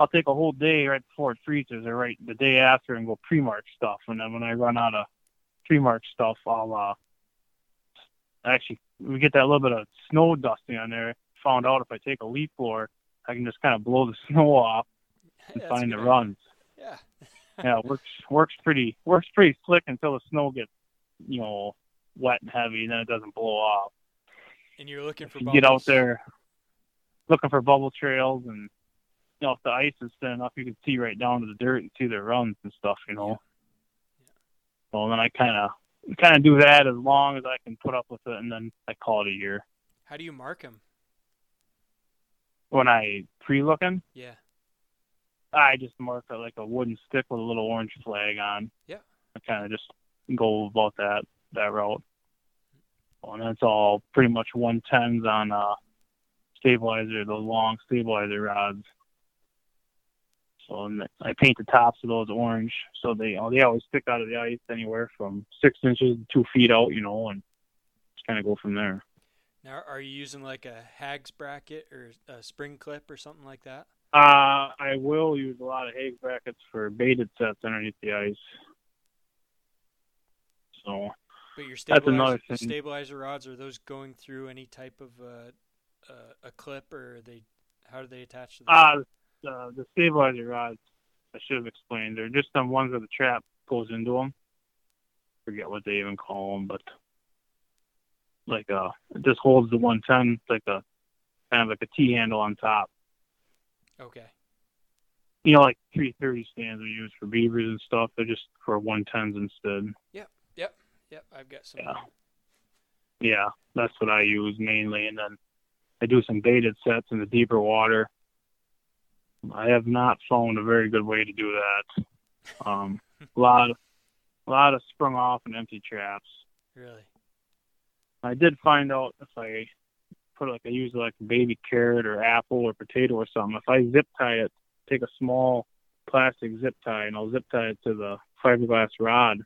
K: I'll take a whole day right before it freezes, or right the day after, and go pre-mark stuff, and then when I run out of pre-mark stuff, I'll uh actually we get that little bit of snow dusting on there. Found out if I take a leaf blower, I can just kind of blow the snow off and
J: a
K: find the runs.
J: Yeah.
K: yeah, it works works pretty works pretty slick until the snow gets you know wet and heavy, and then it doesn't blow off.
J: And you're looking for
K: You get out there looking for bubble trails, and you know if the ice is thin enough, you can see right down to the dirt and see their runs and stuff. You know. Yeah. Well, then I kind of kind of do that as long as I can put up with it, and then I call it a year.
J: How do you mark them?
K: When I pre-looking,
J: Yeah.
K: I just mark it like a wooden stick with a little orange flag on.
J: Yeah.
K: I kind of just go about that that route. And that's all pretty much 110s on uh, stabilizer, those long stabilizer rods. So and I paint the tops of those orange, so they you know, they always stick out of the ice anywhere from six inches to two feet out, you know, and just kind of go from there.
J: Now, are you using like a Hags bracket or a spring clip or something like that?
K: Uh, I will use a lot of Hague brackets for baited sets underneath the ice. So
J: But your stabilizer, stabilizer rods are those going through any type of uh, uh, a clip or are they? How do they attach to the?
K: Uh, the, the stabilizer rods, I should have explained. They're just some ones where the trap goes into them. Forget what they even call them, but like uh, it just holds the 110 like a kind of like a T handle on top.
J: okay.
K: You know, like 330 stands we use for beavers and stuff. They're just for 110s instead.
J: Yep. Yep. I've got some.
K: Yeah. Yeah, that's what I use mainly, and then I do some baited sets in the deeper water. I have not found a very good way to do that. Um, a lot, a lot of sprung off and empty traps.
J: Really.
K: I did find out if I put like I use like a baby carrot or apple or potato or something. If I zip tie it, take a small plastic zip tie and I'll zip tie it to the fiberglass rod,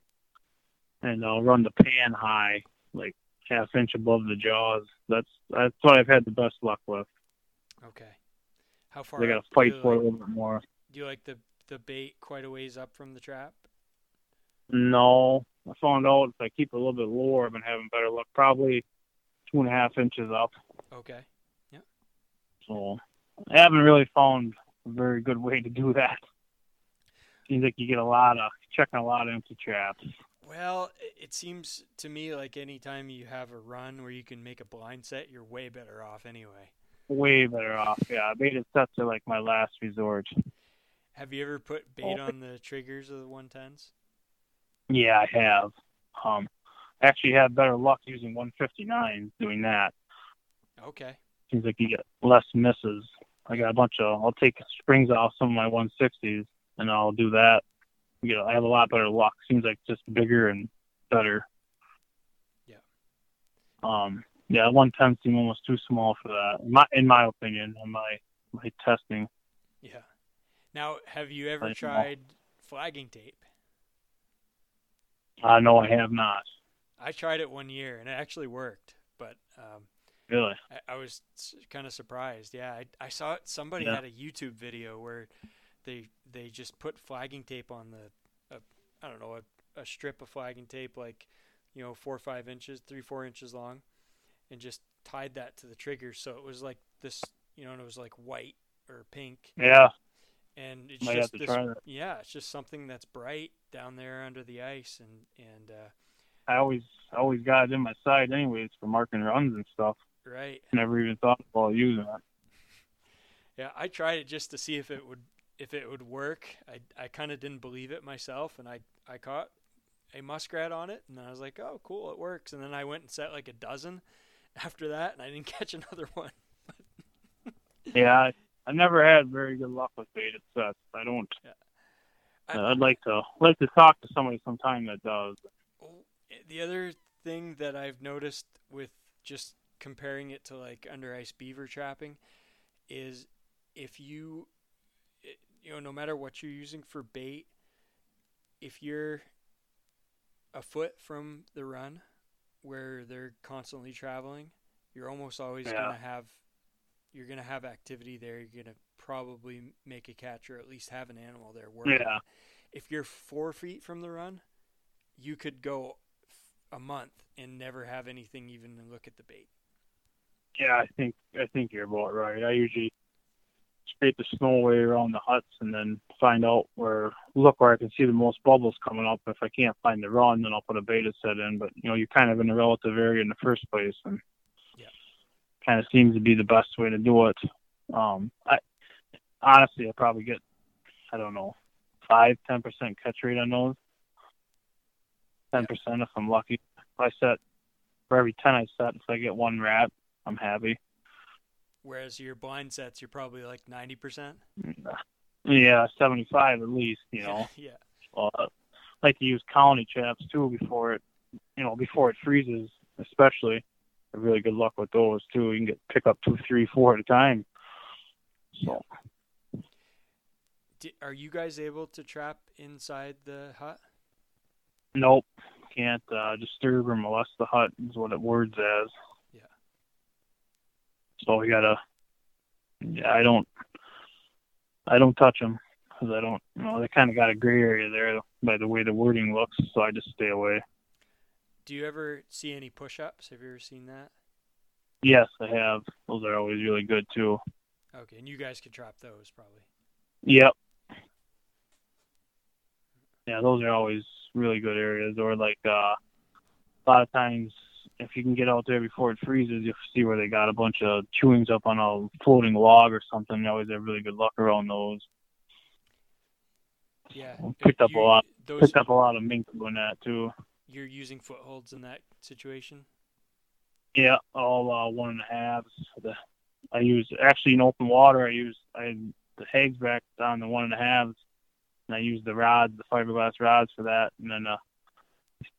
K: and I'll run the pan high, like half inch above the jaws. That's that's what I've had the best luck with.
J: Okay. How far?
K: They got to fight for it a little bit more.
J: Do you like the the bait quite a ways up from the trap?
K: No, I found out if I keep it a little bit lower, I've been having better luck. Probably two and a half inches up.
J: Okay. Yeah.
K: So I haven't really found a very good way to do that. Seems like you get a lot of checking a lot of empty traps.
J: Well, it seems to me like anytime you have a run where you can make a blind set, you're way better off anyway.
K: Way better off. Yeah, baited sets are like my last resort.
J: Have you ever put bait on the triggers of the 110s?
K: Yeah, I have. Um, actually had better luck using 159 doing that.
J: Okay.
K: Seems like you get less misses. I got a bunch of. I'll take springs off some of my 160s and I'll do that. You know, I have a lot better luck. Seems like just bigger and better.
J: Yeah.
K: Um. Yeah, 110 seemed almost too small for that. In my, in my opinion, in my my testing.
J: Yeah. Now, have you ever
K: I know.
J: tried flagging tape?
K: Uh, no, I have not.
J: I tried it one year and it actually worked, but um,
K: Really?
J: I, I was kind of surprised. Yeah, I, I saw it. Somebody
K: Yeah.
J: had a YouTube video where they they just put flagging tape on the, a, I don't know, a, a strip of flagging tape like, you know, four or five inches, three four inches long, and just tied that to the trigger. So it was like this, you know, and it was like white or pink.
K: Yeah.
J: And it's
K: Might
J: just this, yeah, it's just something that's bright down there under the ice, and and uh,
K: I always I always got it in my side anyways for marking runs and stuff.
J: right.
K: Never even thought about using it.
J: Yeah, I tried it just to see if it would if it would work. I I kind of didn't believe it myself, and I I caught a muskrat on it, and I was like, oh, cool, it works. And then I went and set like a dozen after that, and I didn't catch another one.
K: Yeah, I, never had very good luck with baited sets. I don't.
J: Uh, I-
K: I'd like to like to talk to somebody sometime that does.
J: Oh, eh, the other thing that I've noticed with just comparing it to like under ice beaver trapping is if you you know no matter what you're using for bait if you're a foot from the run where they're constantly traveling you're almost always
K: Yeah.
J: going to have you're going to have activity there you're going to probably make a catch or at least have an animal there working
K: Yeah.
J: if you're 4 feet from the run you could go a month and never have anything even look at the bait
K: Yeah, I think I think you're about right. I usually the snow away around the huts and then find out where look where I can see the most bubbles coming up. If I can't find the run, then I'll put a beta set in. But you know, you're kind of in a relative area in the first place, and
J: Yeah.
K: kind of seems to be the best way to do it. Um, I honestly, I probably get I don't know five ten percent catch rate on those. Ten percent if I'm lucky. If I set for every ten I set, if I get one rat, I'm happy.
J: Whereas your blind sets you're probably like 90%
K: Yeah, 75 at least, you know.
J: yeah
K: Uh, like to use colony traps too before it, you know, before it freezes, especially. Really good luck with those too. You can get pick up two, three, four at a time. So
J: are you guys able to trap inside the hut
K: nope, can't uh, disturb or molest the hut is what it words as. So we gotta. I don't. I don't touch them because I don't. You know, they kind of got a gray area there by the way the wording looks, so I just stay away.
J: do you ever see any push-ups have you ever seen that
K: Yes, I have. Those are always really good too.
J: okay and you guys could drop those probably
K: Yep. Yeah, those are always really good areas. Or like uh, a lot of times, if you can get out there before it freezes, you'll see where they got a bunch of chewings up on a floating log or something. They always have really good luck around those.
J: yeah
K: Picked up a lot.
J: those
K: Picked up a lot of mink doing that too.
J: you're using footholds in that situation
K: Yeah, all uh, one and a halves. The I use actually in open water. I use I the hags back on the one and a halves, and I use the rods, the fiberglass rods for that, and then uh,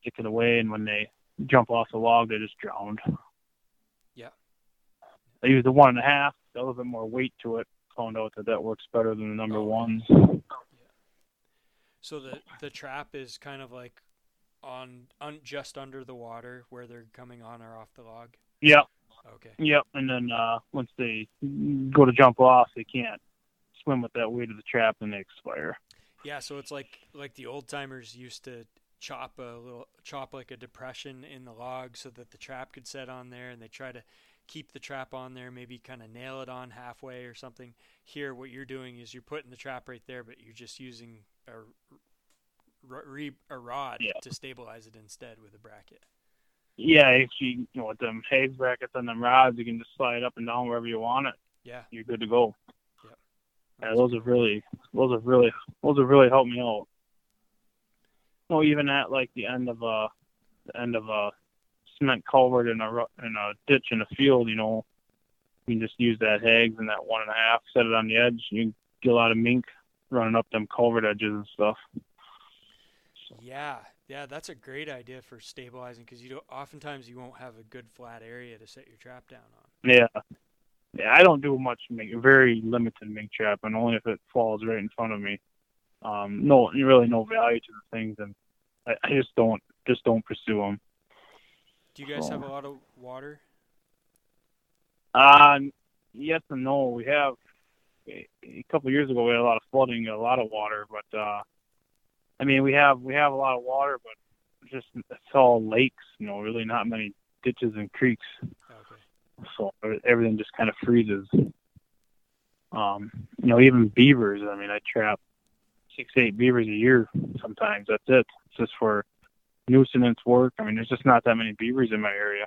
K: stick it away. And when they jump off the log, they just drowned.
J: Yeah.
K: I use the one and a half. A little bit more weight to it. Found out that that works better than the number ones.
J: so the the trap is kind of like on un, just under the water where they're coming on or off the log
K: Yep.
J: okay
K: Yep. And then uh, once they go to jump off, they can't swim with that weight of the trap, and they expire.
J: Yeah, so it's like like the old timers used to chop a little chop like a depression in the log so that the trap could set on there, and they try to keep the trap on there, maybe kind of nail it on halfway or something. Here, what you're doing is you're putting the trap right there, but you're just using a re, a rod
K: Yeah.
J: to stabilize it instead with a bracket.
K: Yeah, if you you know with them haze brackets and them rods, you can just slide it up and down wherever you want it.
J: Yeah.
K: You're good to go.
J: Yep.
K: Yeah, those have really, those have really, those have really helped me out. Well, even at like the end of a, the end of a cement culvert in a in a ditch in a field, you know, you can just use that hags and that one and a half, set it on the edge, and you can get a lot of mink running up them culvert edges and stuff.
J: Yeah, yeah, that's a great idea for stabilizing because you don't. Oftentimes, you won't have a good flat area to set your trap down on.
K: Yeah. Yeah, I don't do much mink, very limited mink trapping, only if it falls right in front of me. Um, no, really no value to the things, and I, I just don't, just don't pursue them.
J: Do you guys have a lot of water?
K: Uh, yes and no. We have a couple of years ago we had a lot of flooding, a lot of water, but uh, I mean we have we have a lot of water, but just it's all lakes, you know, really not many ditches and creeks.
J: Okay.
K: So everything just kind of freezes. Um, you know, even beavers. I mean, I trap six, eight beavers a year. Sometimes that's it. It's just for nuisance work. I mean, there's just not that many beavers in my area.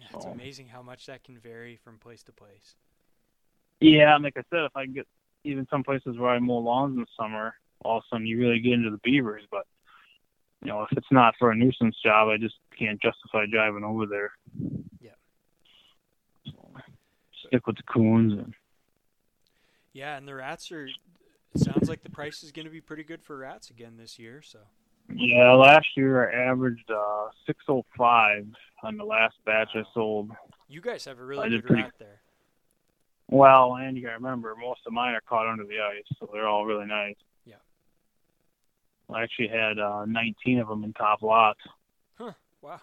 J: Yeah, it's amazing how much that can vary from place to place.
K: Yeah, and like I said, if I can get even some places where I mow lawns in the summer, all of a sudden you really get into the beavers. But you know, if it's not for a nuisance job, I just can't justify driving over there.
J: Yeah.
K: Stick with the coons and
J: Yeah, and the rats are. It sounds like the price is going to be pretty good for rats again this year. So
K: Yeah, last year I averaged uh, 605 on the last batch I sold.
J: You guys have a really
K: did
J: good
K: pretty-
J: rat there.
K: Well, and you got to remember, most of mine are caught under the ice, so they're all really nice.
J: Yeah.
K: I actually had uh, 19 of them in top lots.
J: Huh. Wow.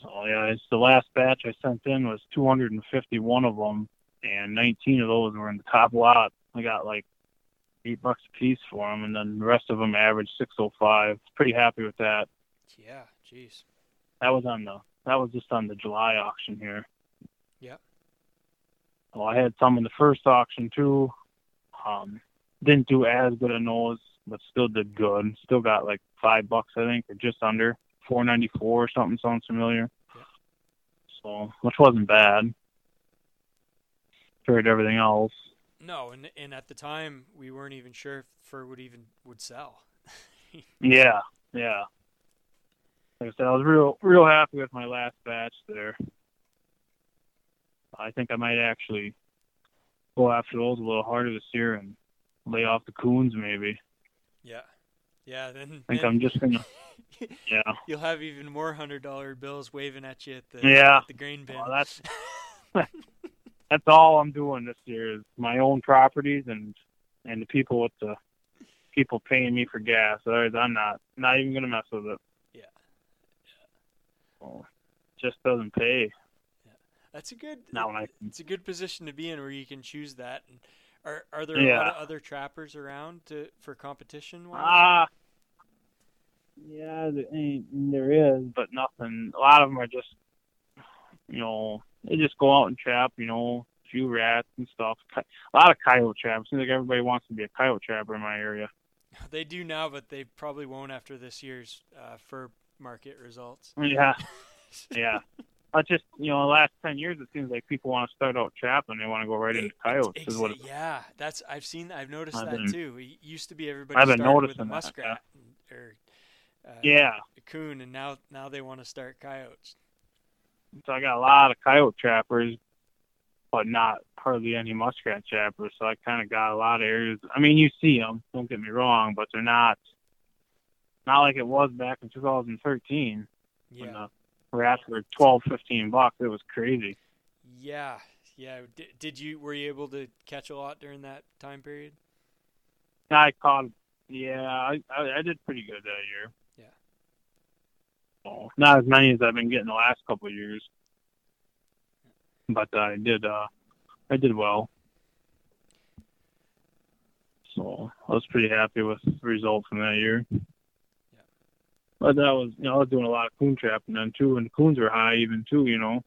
K: So yeah, it's the last batch I sent in was 251 of them, and 19 of those were in the top lot. I got like eight bucks a piece for them, and then the rest of them averaged 605. Pretty happy with that.
J: Yeah. Jeez.
K: That was on the that was just on the July auction here.
J: Yep.
K: Well, I had some in the first auction too. Um, didn't do as good on those, but still did good. Still got like five bucks, I think, or just under four ninety four or something. Sounds familiar. So, which wasn't bad. Compared to everything else.
J: No, and and at the time we weren't even sure if fur would even would sell.
K: Yeah, yeah. Like I said, I was real, real happy with my last batch there. I think I might actually go after those a little harder this year and lay off the coons maybe.
J: Yeah. Yeah. Then.
K: I think
J: then
K: I'm just gonna. Yeah.
J: You'll have even more hundred dollar bills waving at you at the
K: Yeah.
J: at the grain bin.
K: Well, that's that's all I'm doing this year is my own properties and and the people with the people paying me for gas. Otherwise, I'm not not even gonna mess with it.
J: Yeah.
K: Well, just doesn't pay. Yeah.
J: That's a good.
K: Not when I
J: It's a good position to be in where you can choose that. And are are there a lot of other trappers around to for competition?
K: Ah. Yeah, there, ain't, there is, but nothing. A lot of them are just, you know, they just go out and trap, you know, a few rats and stuff. A lot of coyote traps. Seems like everybody wants to be a coyote trapper in my area.
J: They do now, but they probably won't after this year's uh, fur market results.
K: Yeah, yeah. I just, you know, the last ten years, it seems like people want to start out trapping. They want to go right into coyotes.
J: Yeah, that's I've seen. I've noticed
K: I've
J: that
K: been-
J: too. It used to be everybody
K: I've been
J: started with a
K: noticing that,
J: muskrat or uh,
K: Yeah.
J: coon, and now now they want to start coyotes.
K: So I got a lot of coyote trappers, but not hardly any muskrat trappers. So I kind of got a lot of areas. I mean, you see them. Don't get me wrong, but they're not not like it was back in 2013 when
J: Yeah,
K: the rats were 12, 15 bucks. It was crazy.
J: yeah, yeah. Did, did you were you able to catch a lot during that time period?
K: I caught. Yeah, I I, I did pretty good that year. So, not as many as I've been getting the last couple of years, but I did. uh I did well. So I was pretty happy with the results from that year. But that was, you know, I was doing a lot of coon trapping then too, and coons were high even too, you know.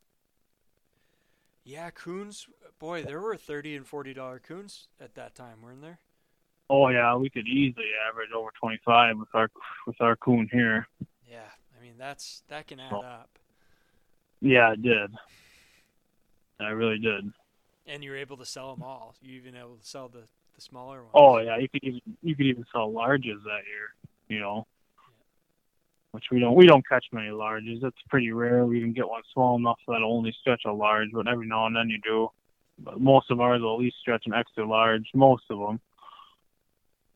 J: Yeah, coons. Boy, there were thirty and forty dollar coons at that time, weren't there?
K: Oh yeah, we could easily average over 25 with our with our coon here.
J: Yeah, that's that can add
K: Oh.
J: up.
K: Yeah, it did. I really did.
J: And you were able to sell them all. You even able to sell the the smaller ones.
K: Oh yeah, you could even you could even sell larges that year, you know. Which we don't we don't catch many larges. It's pretty rare. We can get one small enough that'll only stretch a large, but every now and then you do. But most of ours will at least stretch an extra large. Most of them.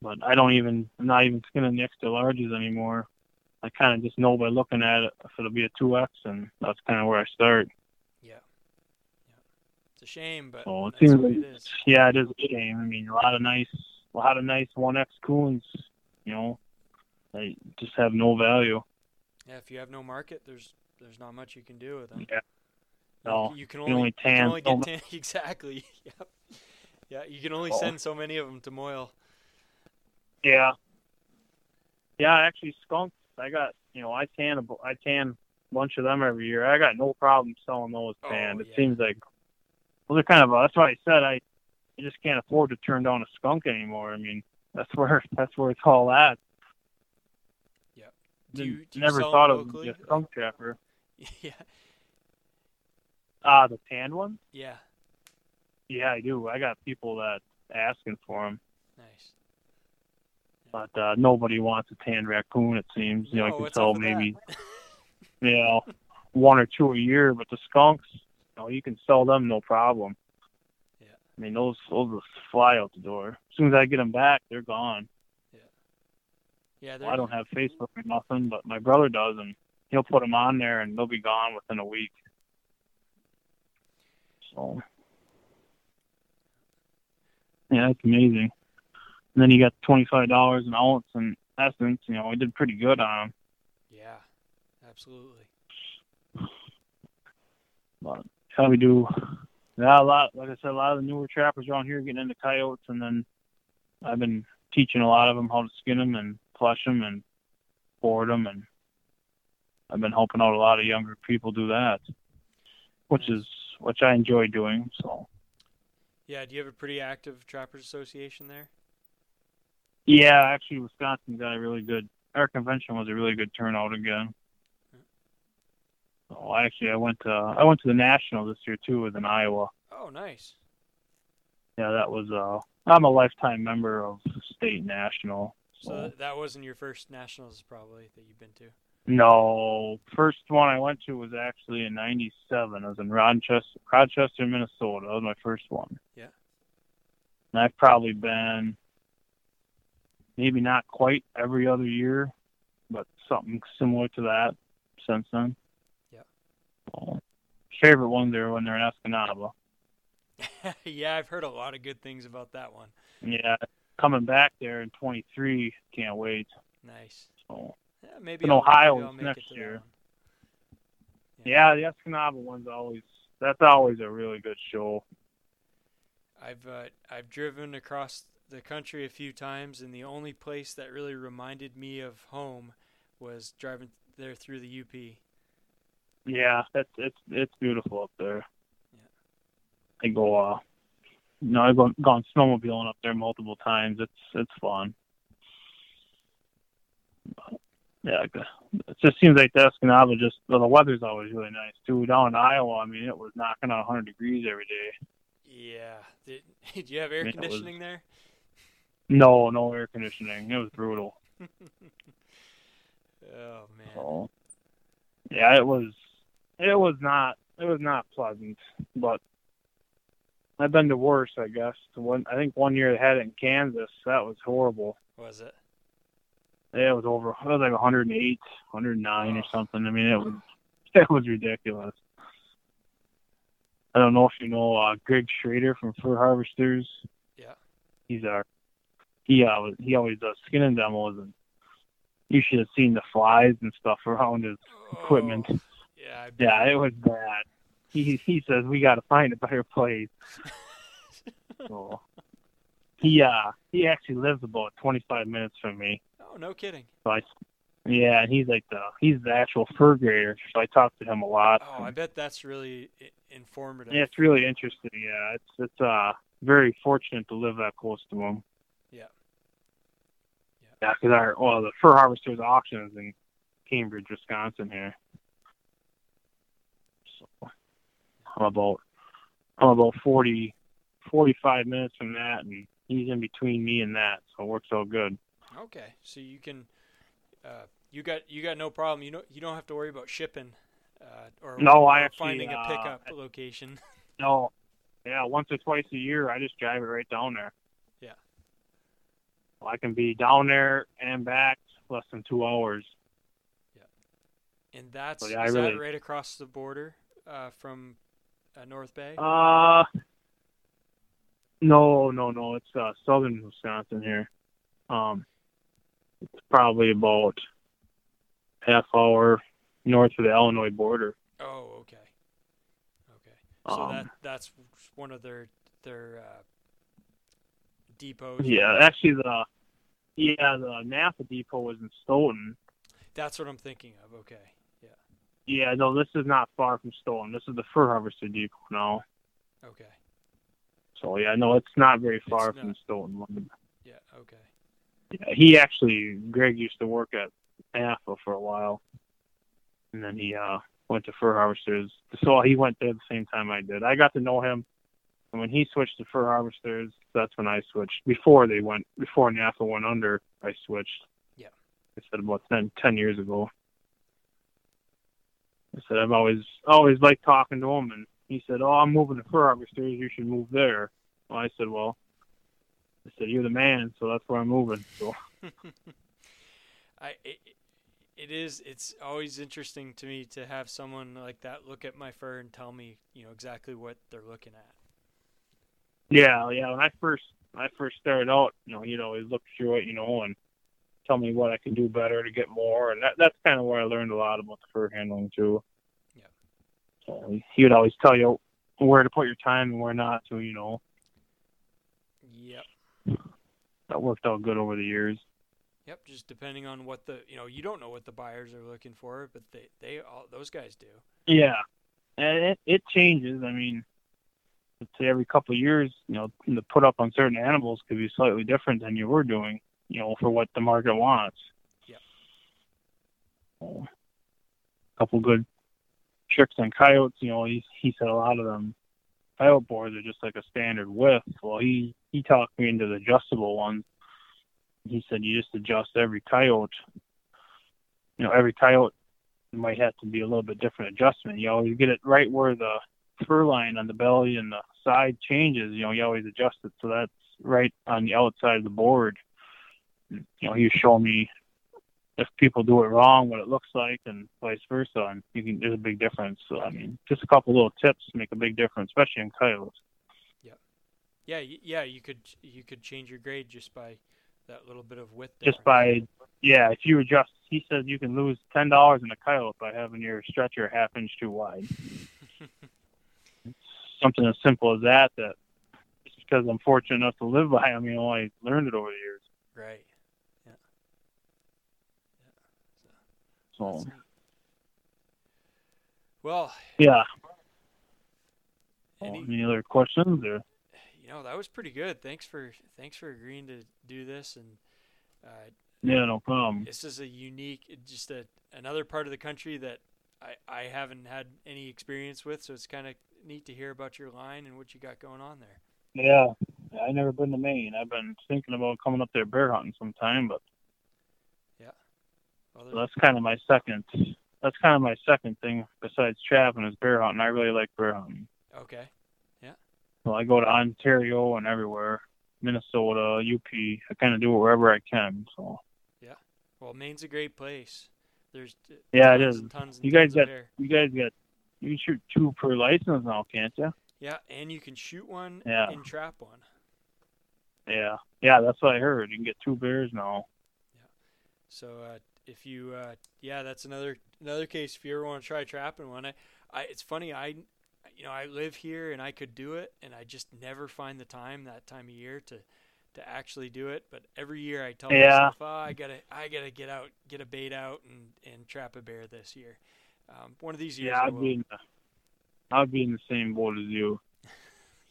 K: But I don't even I'm not even skinning the extra larges anymore. I kind of just know by looking at it if it'll be a two X, and that's kind of where I start.
J: Yeah. Yeah. It's a shame, but
K: So it seems like,
J: it
K: yeah, it is a shame. I mean, a lot of nice, a lot of nice one X coons, you know, they just have no value.
J: Yeah, if you have no market, there's there's not much you can do with them.
K: Yeah.
J: You-
K: No,
J: you can
K: you
J: only,
K: only
J: you can
K: tan
J: only
K: so
J: get
K: mu-
J: tan exactly. yep. Yeah, you can only
K: Oh.
J: send so many of them to Moyle.
K: Yeah. Yeah, actually, skunks. I got, you know, I tan a, I tan a bunch of them every year. I got no problem selling those tanned. it seems like, well, they're kind of. That's why I said I, I just can't afford to turn down a skunk anymore. I mean, that's where that's where it's all at.
J: Yeah. Do you, do you
K: Never thought of
J: locally?
K: a skunk trapper.
J: yeah.
K: Ah, the tanned one.
J: Yeah.
K: Yeah, I do. I got people that asking for them,
J: Nice.
K: But uh, nobody wants a tan raccoon. It seems. You know, I can
J: what's
K: sell
J: up with that?
K: maybe, you know, one or two a year. But the skunks, you know, you can sell them no problem.
J: Yeah.
K: I mean, those those just fly out the door. As soon as I get them back, they're gone.
J: Yeah,
K: Well, I don't have Facebook or nothing, but my brother does, and he'll put them on there, and they'll be gone within a week. So, yeah, it's amazing. And then you got twenty five dollars an ounce in essence. You know, we did pretty good on them.
J: Yeah, absolutely.
K: But how we do? Yeah, a lot. Like I said, a lot of the newer trappers around here getting into coyotes, and then I've been teaching a lot of them how to skin them and flush them and board them, and I've been helping out a lot of younger people do that, which is which I enjoy doing. So
J: Yeah, do you have a pretty active trappers association there?
K: Yeah, actually, Wisconsin got a really good. Our convention was a really good turnout again. Oh, actually, I went to I went to the national this year too, with in Iowa.
J: Oh, nice.
K: Yeah, that was uh I'm a lifetime member of state national.
J: So th- that wasn't your first nationals, probably that you've been to.
K: No, first one I went to was actually in '97. I was in Rochester, Rochester, Minnesota. That was my first one.
J: Yeah.
K: And I've probably been maybe not quite every other year, but something similar to that since then.
J: Yeah.
K: Favorite one there when they're in Escanaba.
J: yeah, I've heard a lot of good things about that one.
K: Yeah, coming back there in 23, can't wait.
J: Nice.
K: So
J: Yeah, maybe
K: in
J: I'll-
K: Ohio
J: maybe
K: next year.
J: one.
K: Yeah, the Escanaba one's always that's always a really good show.
J: I've uh, I've driven across the country a few times, and the only place that really reminded me of home was driving there through the UP.
K: Yeah, it's it's it's beautiful up there. Yeah. I go uh you know, I've gone, gone snowmobiling up there multiple times. It's it's fun. But, yeah, it just seems like the Escanaba just well, the weather's always really nice too. Down in Iowa, I mean, it was knocking on 100 degrees every day.
J: Yeah. Did, did you have air
K: it was-
J: conditioning there?
K: No, no air conditioning. It was brutal.
J: Oh man.
K: So, yeah, it was. It was not. It was not pleasant, but I've been to worse. I guess. One, I think one year they had it in Kansas. That was horrible.
J: Was it?
K: Yeah, it was over. It was like 108, 109 or something. I mean, it was. It was ridiculous. I don't know if you know uh, Greg Schrader from Fur Harvesters.
J: Yeah.
K: He's our. He uh, he always does skinning demos, and you should have seen the flies and stuff around his equipment.
J: Yeah.
K: Yeah, it was bad. He he says we got to find a better place. so he uh he actually lives about 25 minutes from me.
J: Oh, no kidding.
K: So I yeah, and he's like the he's the actual fur grader. So I talk to him a lot.
J: Oh, I bet that's really informative.
K: Yeah, it's really interesting. Yeah, it's it's uh very fortunate to live that close to him.
J: Yeah.
K: Because our well the fur harvesters auction is in Cambridge, Wisconsin here. So I'm about I'm about 40, 45 minutes from that, and he's in between me and that, so it works out good.
J: Okay, so you can, uh, you got you got no problem. You don't you don't have to worry about shipping, uh, or,
K: No, I actually,
J: finding a
K: uh,
J: pickup location.
K: No, yeah, once or twice a year, I just drive it right down there. I can be down there and back less than two hours.
J: Yeah, and that's
K: So, yeah,
J: is
K: really-
J: that right across the border uh, from uh, North Bay.
K: Uh, no, no, no. It's uh, southern Wisconsin here. Um, it's probably about half hour north of the Illinois border.
J: oh, okay. Okay. So
K: Um,
J: that that's one of their their uh,
K: Yeah, actually, the yeah the NAFA depot was in Stoughton.
J: That's what I'm thinking of. Okay. Yeah.
K: Yeah, no, this is not far from Stoughton. This is the fur harvester depot now.
J: Okay.
K: So yeah, no, it's not very far
J: It's
K: from
J: not.
K: Stoughton.
J: Yeah. Okay.
K: Yeah, he actually Greg used to work at AFA for a while, and then he uh went to fur harvesters. So he went there the same time I did. I got to know him, and when he switched to fur harvesters, that's when I switched. Before they went, before NAFA went under, I switched.
J: Yeah.
K: I said about 10, 10 years ago. I said I've always always liked talking to him, and he said, "Oh, I'm moving to fur harvesters. You should move there." Well, I said, "Well." I said, "You're the man, so that's where I'm moving." So
J: I it, it is it's always interesting to me to have someone like that look at my fur and tell me you know exactly what they're looking at.
K: Yeah, yeah. When I first when I first started out, you know, he'd always look through it, you know, and tell me what I can do better to get more, and that that's kind of where I learned a lot about the fur handling too.
J: Yeah.
K: So he would always tell you where to put your time and where not to, you know.
J: Yep.
K: That worked out good over the years.
J: Yep, just depending on what the you know you don't know what the buyers are looking for, but they they all those guys do.
K: Yeah, and it it changes. I mean, say every couple of years, you know, the put up on certain animals could be slightly different than you were doing, you know, for what the market wants.
J: Yeah.
K: So, a couple good tricks on coyotes. You know, he he said a lot of them coyote boards are just like a standard width. Well, he he talked me into the adjustable ones. He said you just adjust every coyote. You know, every coyote might have to be a little bit different adjustment. You always get it right where the fur line on the belly and the side changes. You know, you always adjust it so that's right on the outside of the board. You know, he was showing me if people do it wrong, what it looks like, and vice versa. And you can there's a big difference. So I mean, just a couple little tips make a big difference, especially in coyotes.
J: Yeah, yeah, yeah. You could you could change your grade just by that little bit of width.
K: Just by yeah, if you adjust, he says you can lose ten dollars in a coyote by having your stretcher half inch too wide. Something as simple as that. That just because I'm fortunate enough to live by I mean, I learned it over the years.
J: Right. Yeah.
K: So
J: Well,
K: yeah.
J: Any-
K: Any other questions or?
J: you know that was pretty good. Thanks for thanks for agreeing to do this and. Uh,
K: Yeah, no problem.
J: This is a unique, just a another part of the country that I I haven't had any experience with, so it's kind of neat to hear about your line and what you got going on there.
K: Yeah, I never been to Maine. I've been thinking about coming up there bear hunting sometime, but
J: Yeah. Well,
K: so that's kind of my second. That's kind of my second thing besides trapping is bear hunting. I really like bear hunting.
J: Okay. Yeah.
K: Well, I go to Ontario and everywhere, Minnesota, UP. I kind of do it wherever I can. So
J: Yeah. Well, Maine's a great place. There's
K: yeah, it is.
J: tons
K: you guys got you guys got you can shoot two per license now, can't you?
J: Yeah, and you can shoot one
K: Yeah.
J: and trap one.
K: Yeah, yeah, that's what I heard. You can get two bears now. Yeah.
J: So uh, if you, uh, yeah, that's another another case. If you ever want to try trapping one, I, I, it's funny. I, you know, I live here and I could do it, and I just never find the time that time of year to, to actually do it. But every year I tell
K: Yeah.
J: myself, oh, I gotta, I gotta get out, get a bait out, and and trap a bear this year. Um, one of these years,
K: Yeah, I'd be in the, I'd be in the same boat as you.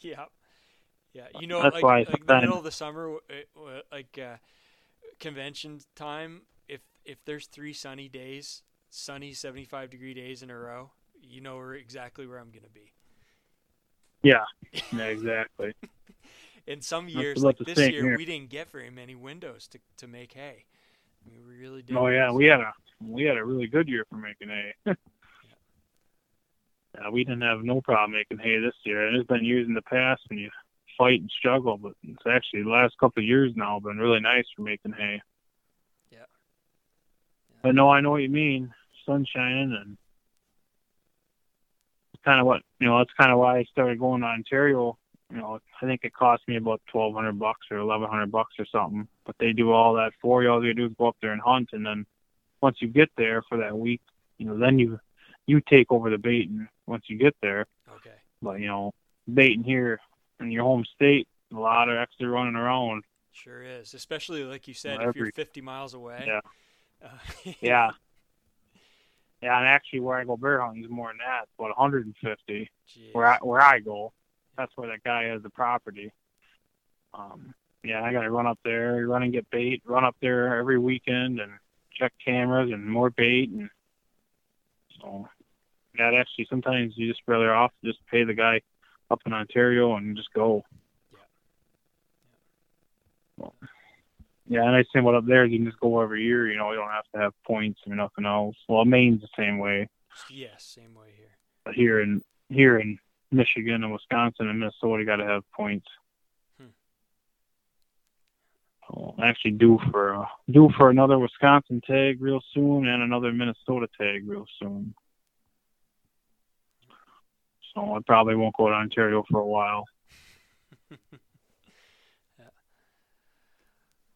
J: Yeah, yeah. You know,
K: That's
J: like,
K: why
J: like the middle of the summer, like uh, convention time. If if there's three sunny days, sunny 75 degree days in a row, you know where exactly where I'm gonna be.
K: Yeah, yeah, exactly.
J: In some years, like this year,
K: here.
J: we didn't get very many windows to to make hay. We really did.
K: Oh yeah, we had a we had a really good year for making hay. Yeah, we didn't have no problem making hay this year. And there's been years in the past when you fight and struggle, but it's actually the last couple of years now been really nice for making hay.
J: Yeah. yeah.
K: But no, I know what you mean. Sun shining and it's kind of what you know. That's kind of why I started going to Ontario. You know, I think it cost me about twelve hundred bucks or eleven hundred bucks or something. But they do all that for you. All you do is go up there and hunt, and then once you get there for that week, you know, then you you take over the baiting once you get there.
J: Okay.
K: But you know, baiting here in your home state, a lot of extra running around.
J: Sure is, especially like you said,
K: Well,
J: if you're 50 miles away.
K: Yeah.
J: Uh,
K: Yeah. Yeah, and actually where I go bear hunting is more than that. It's about 150. Where I where I go, that's where that guy has the property. Um, yeah, I got to run up there, run and get bait, run up there every weekend and check cameras and more bait, and so yeah, actually sometimes you just better off just pay the guy up in Ontario and just go. Well, yeah, and I say what up there is you can just go every year. You know, you don't have to have points or nothing else. Well, Maine's the same way,
J: yes, same way here.
K: but here in here in Michigan and Wisconsin and Minnesota, you got to have points.
J: Hmm.
K: Actually due for uh, due for another Wisconsin tag real soon and another Minnesota tag real soon. So I probably won't go to Ontario for a while.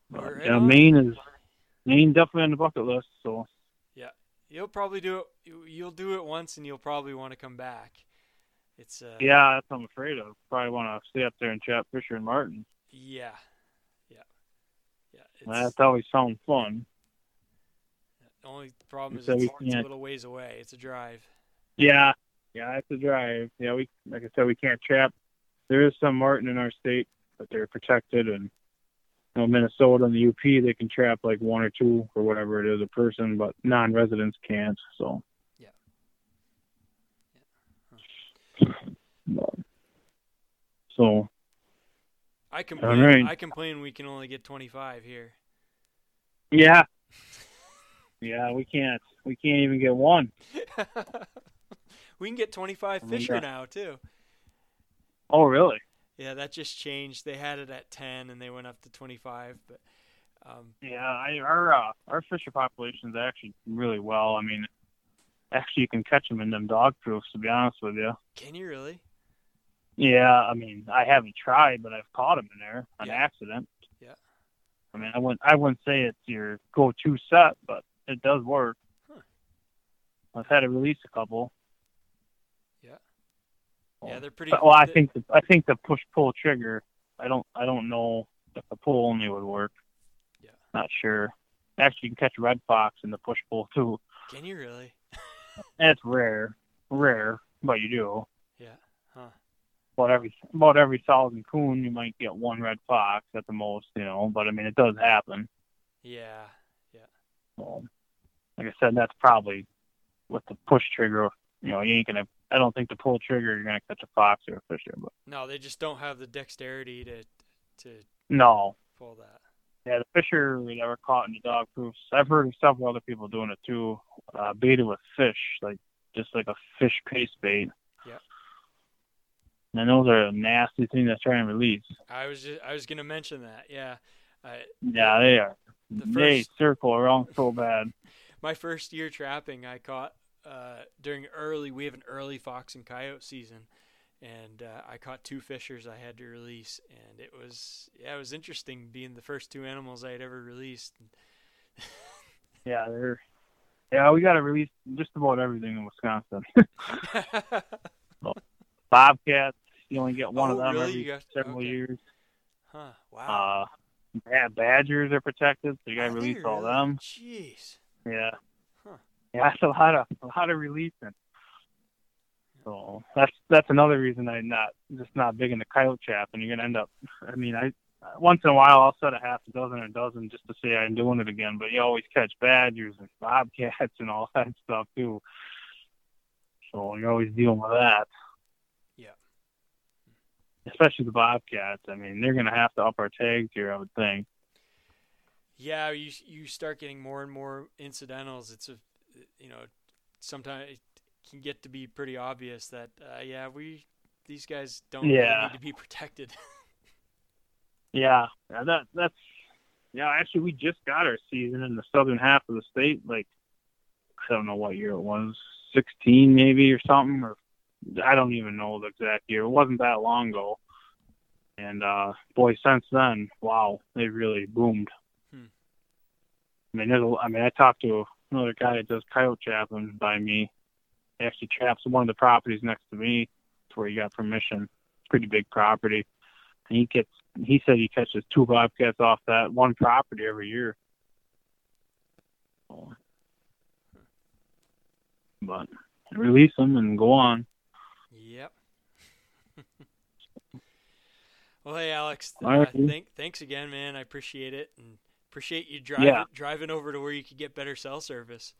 K: But, yeah, Maine is Maine definitely on the bucket list. So
J: Yeah, you'll probably do it. you- You'll do it once, and you'll probably want to come back. It's uh.
K: yeah, that's what I'm afraid of. Probably want to stay up there and chat Fisher and marten.
J: Yeah. Yeah. Yeah. It's,
K: That's always sounds fun.
J: the only problem is it's, it's a little ways away. It's a drive.
K: Yeah, yeah, it's a drive. Yeah, we like I said, we can't trap. There is some marten in our state, but they're protected, and you know, Minnesota and the UP they can trap like one or two or whatever it is a person, but non-residents can't. So.
J: Yeah.
K: But- So
J: I complain.
K: right.
J: I complain we can only get 25 here.
K: yeah, yeah, we can't. We can't even get one.
J: we can get 25
K: Oh,
J: Fisher now too.
K: Oh, really?
J: Yeah, that just changed. They had it at 10 and they went up to 25, but um,
K: Yeah, I, our uh, our fisher population is actually really well. I mean, actually, you can catch them in them dog proofs. To be honest with you.
J: can you really?
K: Yeah, I mean, I haven't tried, but I've caught them in there on
J: Yeah.
K: accident.
J: Yeah.
K: I mean, I wouldn't I wouldn't say it's your go-to set, but it does work.
J: Huh.
K: I've had to release a couple.
J: Yeah. Yeah, they're pretty.
K: But, well, I think the, I think the push-pull trigger. I don't I don't know if the pull only would work.
J: Yeah.
K: Not sure. Actually, you can catch red fox in the push-pull too.
J: Can you really?
K: That's rare, rare, but you do.
J: Yeah. Huh.
K: About every about every thousand coon, you might get one red fox at the most, you know. But I mean, it does happen.
J: Yeah. Yeah.
K: Well, like I said, that's probably with the push trigger. You know, you ain't gonna. I don't think to pull trigger you're gonna catch a fox or a fisher. But
J: No, they just don't have the dexterity to to
K: no,
J: pull that.
K: yeah, the fisher that were caught in the dog proofs. I've heard of several other people doing it too. Uh, baited with fish, like just like a fish paste bait.
J: Yeah.
K: And those are a nasty thing to try and release.
J: I was just I was gonna mention that. Yeah.
K: Yeah, they are.
J: The
K: they circle around so bad.
J: my first year trapping, I caught uh, during early. We have an early fox and coyote season, and uh, I caught two fishers I had to release, and it was yeah, it was interesting being the first two animals I had ever released.
K: Yeah, they're. Yeah, we got to release just about everything in Wisconsin. Bobcats, you only get one of
J: Oh,
K: them
J: really?
K: every
J: You got-
K: several
J: okay.
K: years.
J: huh? Wow.
K: Uh, yeah, badgers are protected, so you got to release all
J: really?
K: them.
J: Jeez.
K: Yeah. Yeah, that's a lot of a lot of releasing. So that's that's another reason I'm not just not big into coyote trap, and you're gonna end up. I mean, I once in a while I'll set a half a dozen or a dozen just to say I'm doing it again, but you always catch badgers and bobcats and all that stuff too. So you're always dealing with that.
J: Yeah.
K: Especially the bobcats. I mean, they're gonna have to up our tags here, I would think.
J: Yeah, you you start getting more and more incidentals. It's a, you know, sometimes it can get to be pretty obvious that uh, yeah, we these guys don't really need to be protected.
K: Yeah, yeah, that that's yeah. Actually, we just got our season in the southern half of the state. Like I don't know what year it was, sixteen maybe or something, or I don't even know the exact year. It wasn't that long ago. And uh boy, since then, wow, they really boomed.
J: Hmm.
K: I mean, there's a, I mean, I talked to another guy that does coyote trapping by me. He actually traps one of the properties next to me. It's where he got permission. Pretty big property. And he gets he said he catches two bobcats off that one property every year. But release them and go on.
J: Yep. well, hey, Alex. Uh, thank, thanks again, man. I appreciate it, and appreciate you driving
K: Yeah.
J: driving over to where you could get better cell service.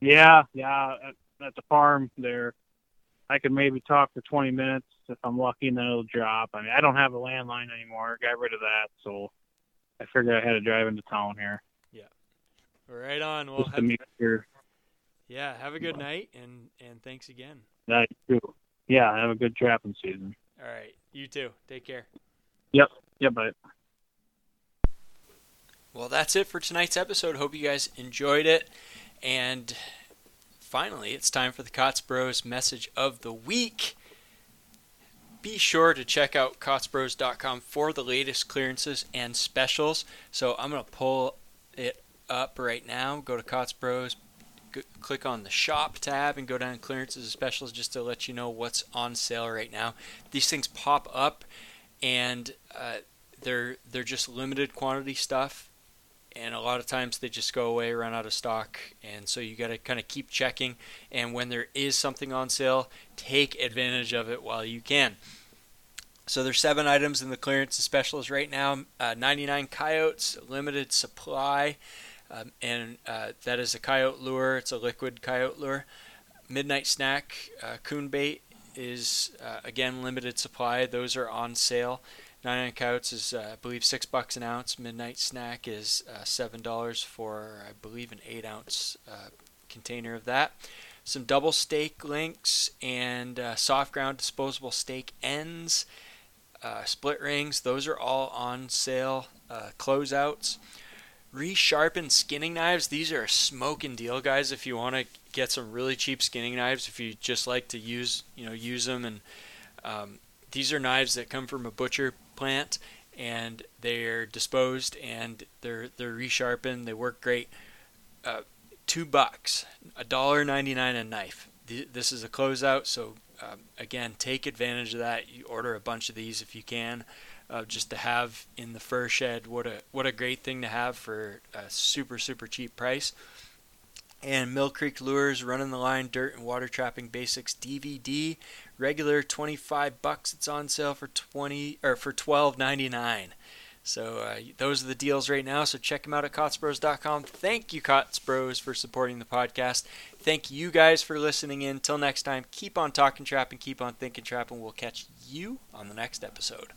K: Yeah, yeah. At, at the farm there, I could maybe talk for 20 minutes if I'm lucky, and then it'll drop. I mean, I don't have a landline anymore. Got rid of that, so I figured I had to drive into town here Yeah,
J: Right on. Well,
K: just to
J: have,
K: make sure
J: yeah. Have a good night, and and thanks again.
K: that too. Yeah, have a good trapping season.
J: All right. You too. Take care.
K: Yep. Yep. Bye.
J: Well, that's it for tonight's episode. Hope you guys enjoyed it. And finally, it's time for the Kaatz Bros message of the week. Be sure to check out kaatzbros.com for the latest clearances and specials. So I'm going to pull it up right now. Go to Kaatz Bros, g- click on the shop tab, and go down to clearances and specials just to let you know what's on sale right now. These things pop up, and uh, they're they're just limited quantity stuff and a lot of times they just go away, run out of stock, and so you got to kind of keep checking. And when there is something on sale, take advantage of it while you can. So there's seven items in the clearance specials right now. Uh, 99 coyotes, limited supply, um, and uh, that is a coyote lure. It's a liquid coyote lure. Midnight snack, uh, coon bait is uh, again limited supply. Those are on sale. 99 coyotes is, uh, I believe, six bucks an ounce. Midnight snack is uh, seven dollars for, I believe, an eight ounce uh, container of that. Some double stake links and uh, soft ground disposable stake ends, uh, split rings. Those are all on sale. Uh, closeouts. Resharpened skinning knives. These are a smoking deal, guys. If you want to get some really cheap skinning knives, if you just like to use, you know, use them and um, these are knives that come from a butcher plant and they're disposed and they're they're resharpened. They work great. Uh, two bucks, a dollar ninety nine a knife. This is a closeout, so um, again, take advantage of that. You order a bunch of these if you can, uh, just to have in the fur shed. What a what a great thing to have for a super super cheap price. And Mill Creek Lures Running the Line Dirt and Water Trapping Basics DVD regular 25 bucks it's on sale for 20 or for 12.99 so uh, those are the deals right now so check them out at kaatzbros.com thank you Kaatz Bros for supporting the podcast. Thank you guys for listening in. Till next time keep on talking trap and keep on thinking trap and we'll catch you on the next episode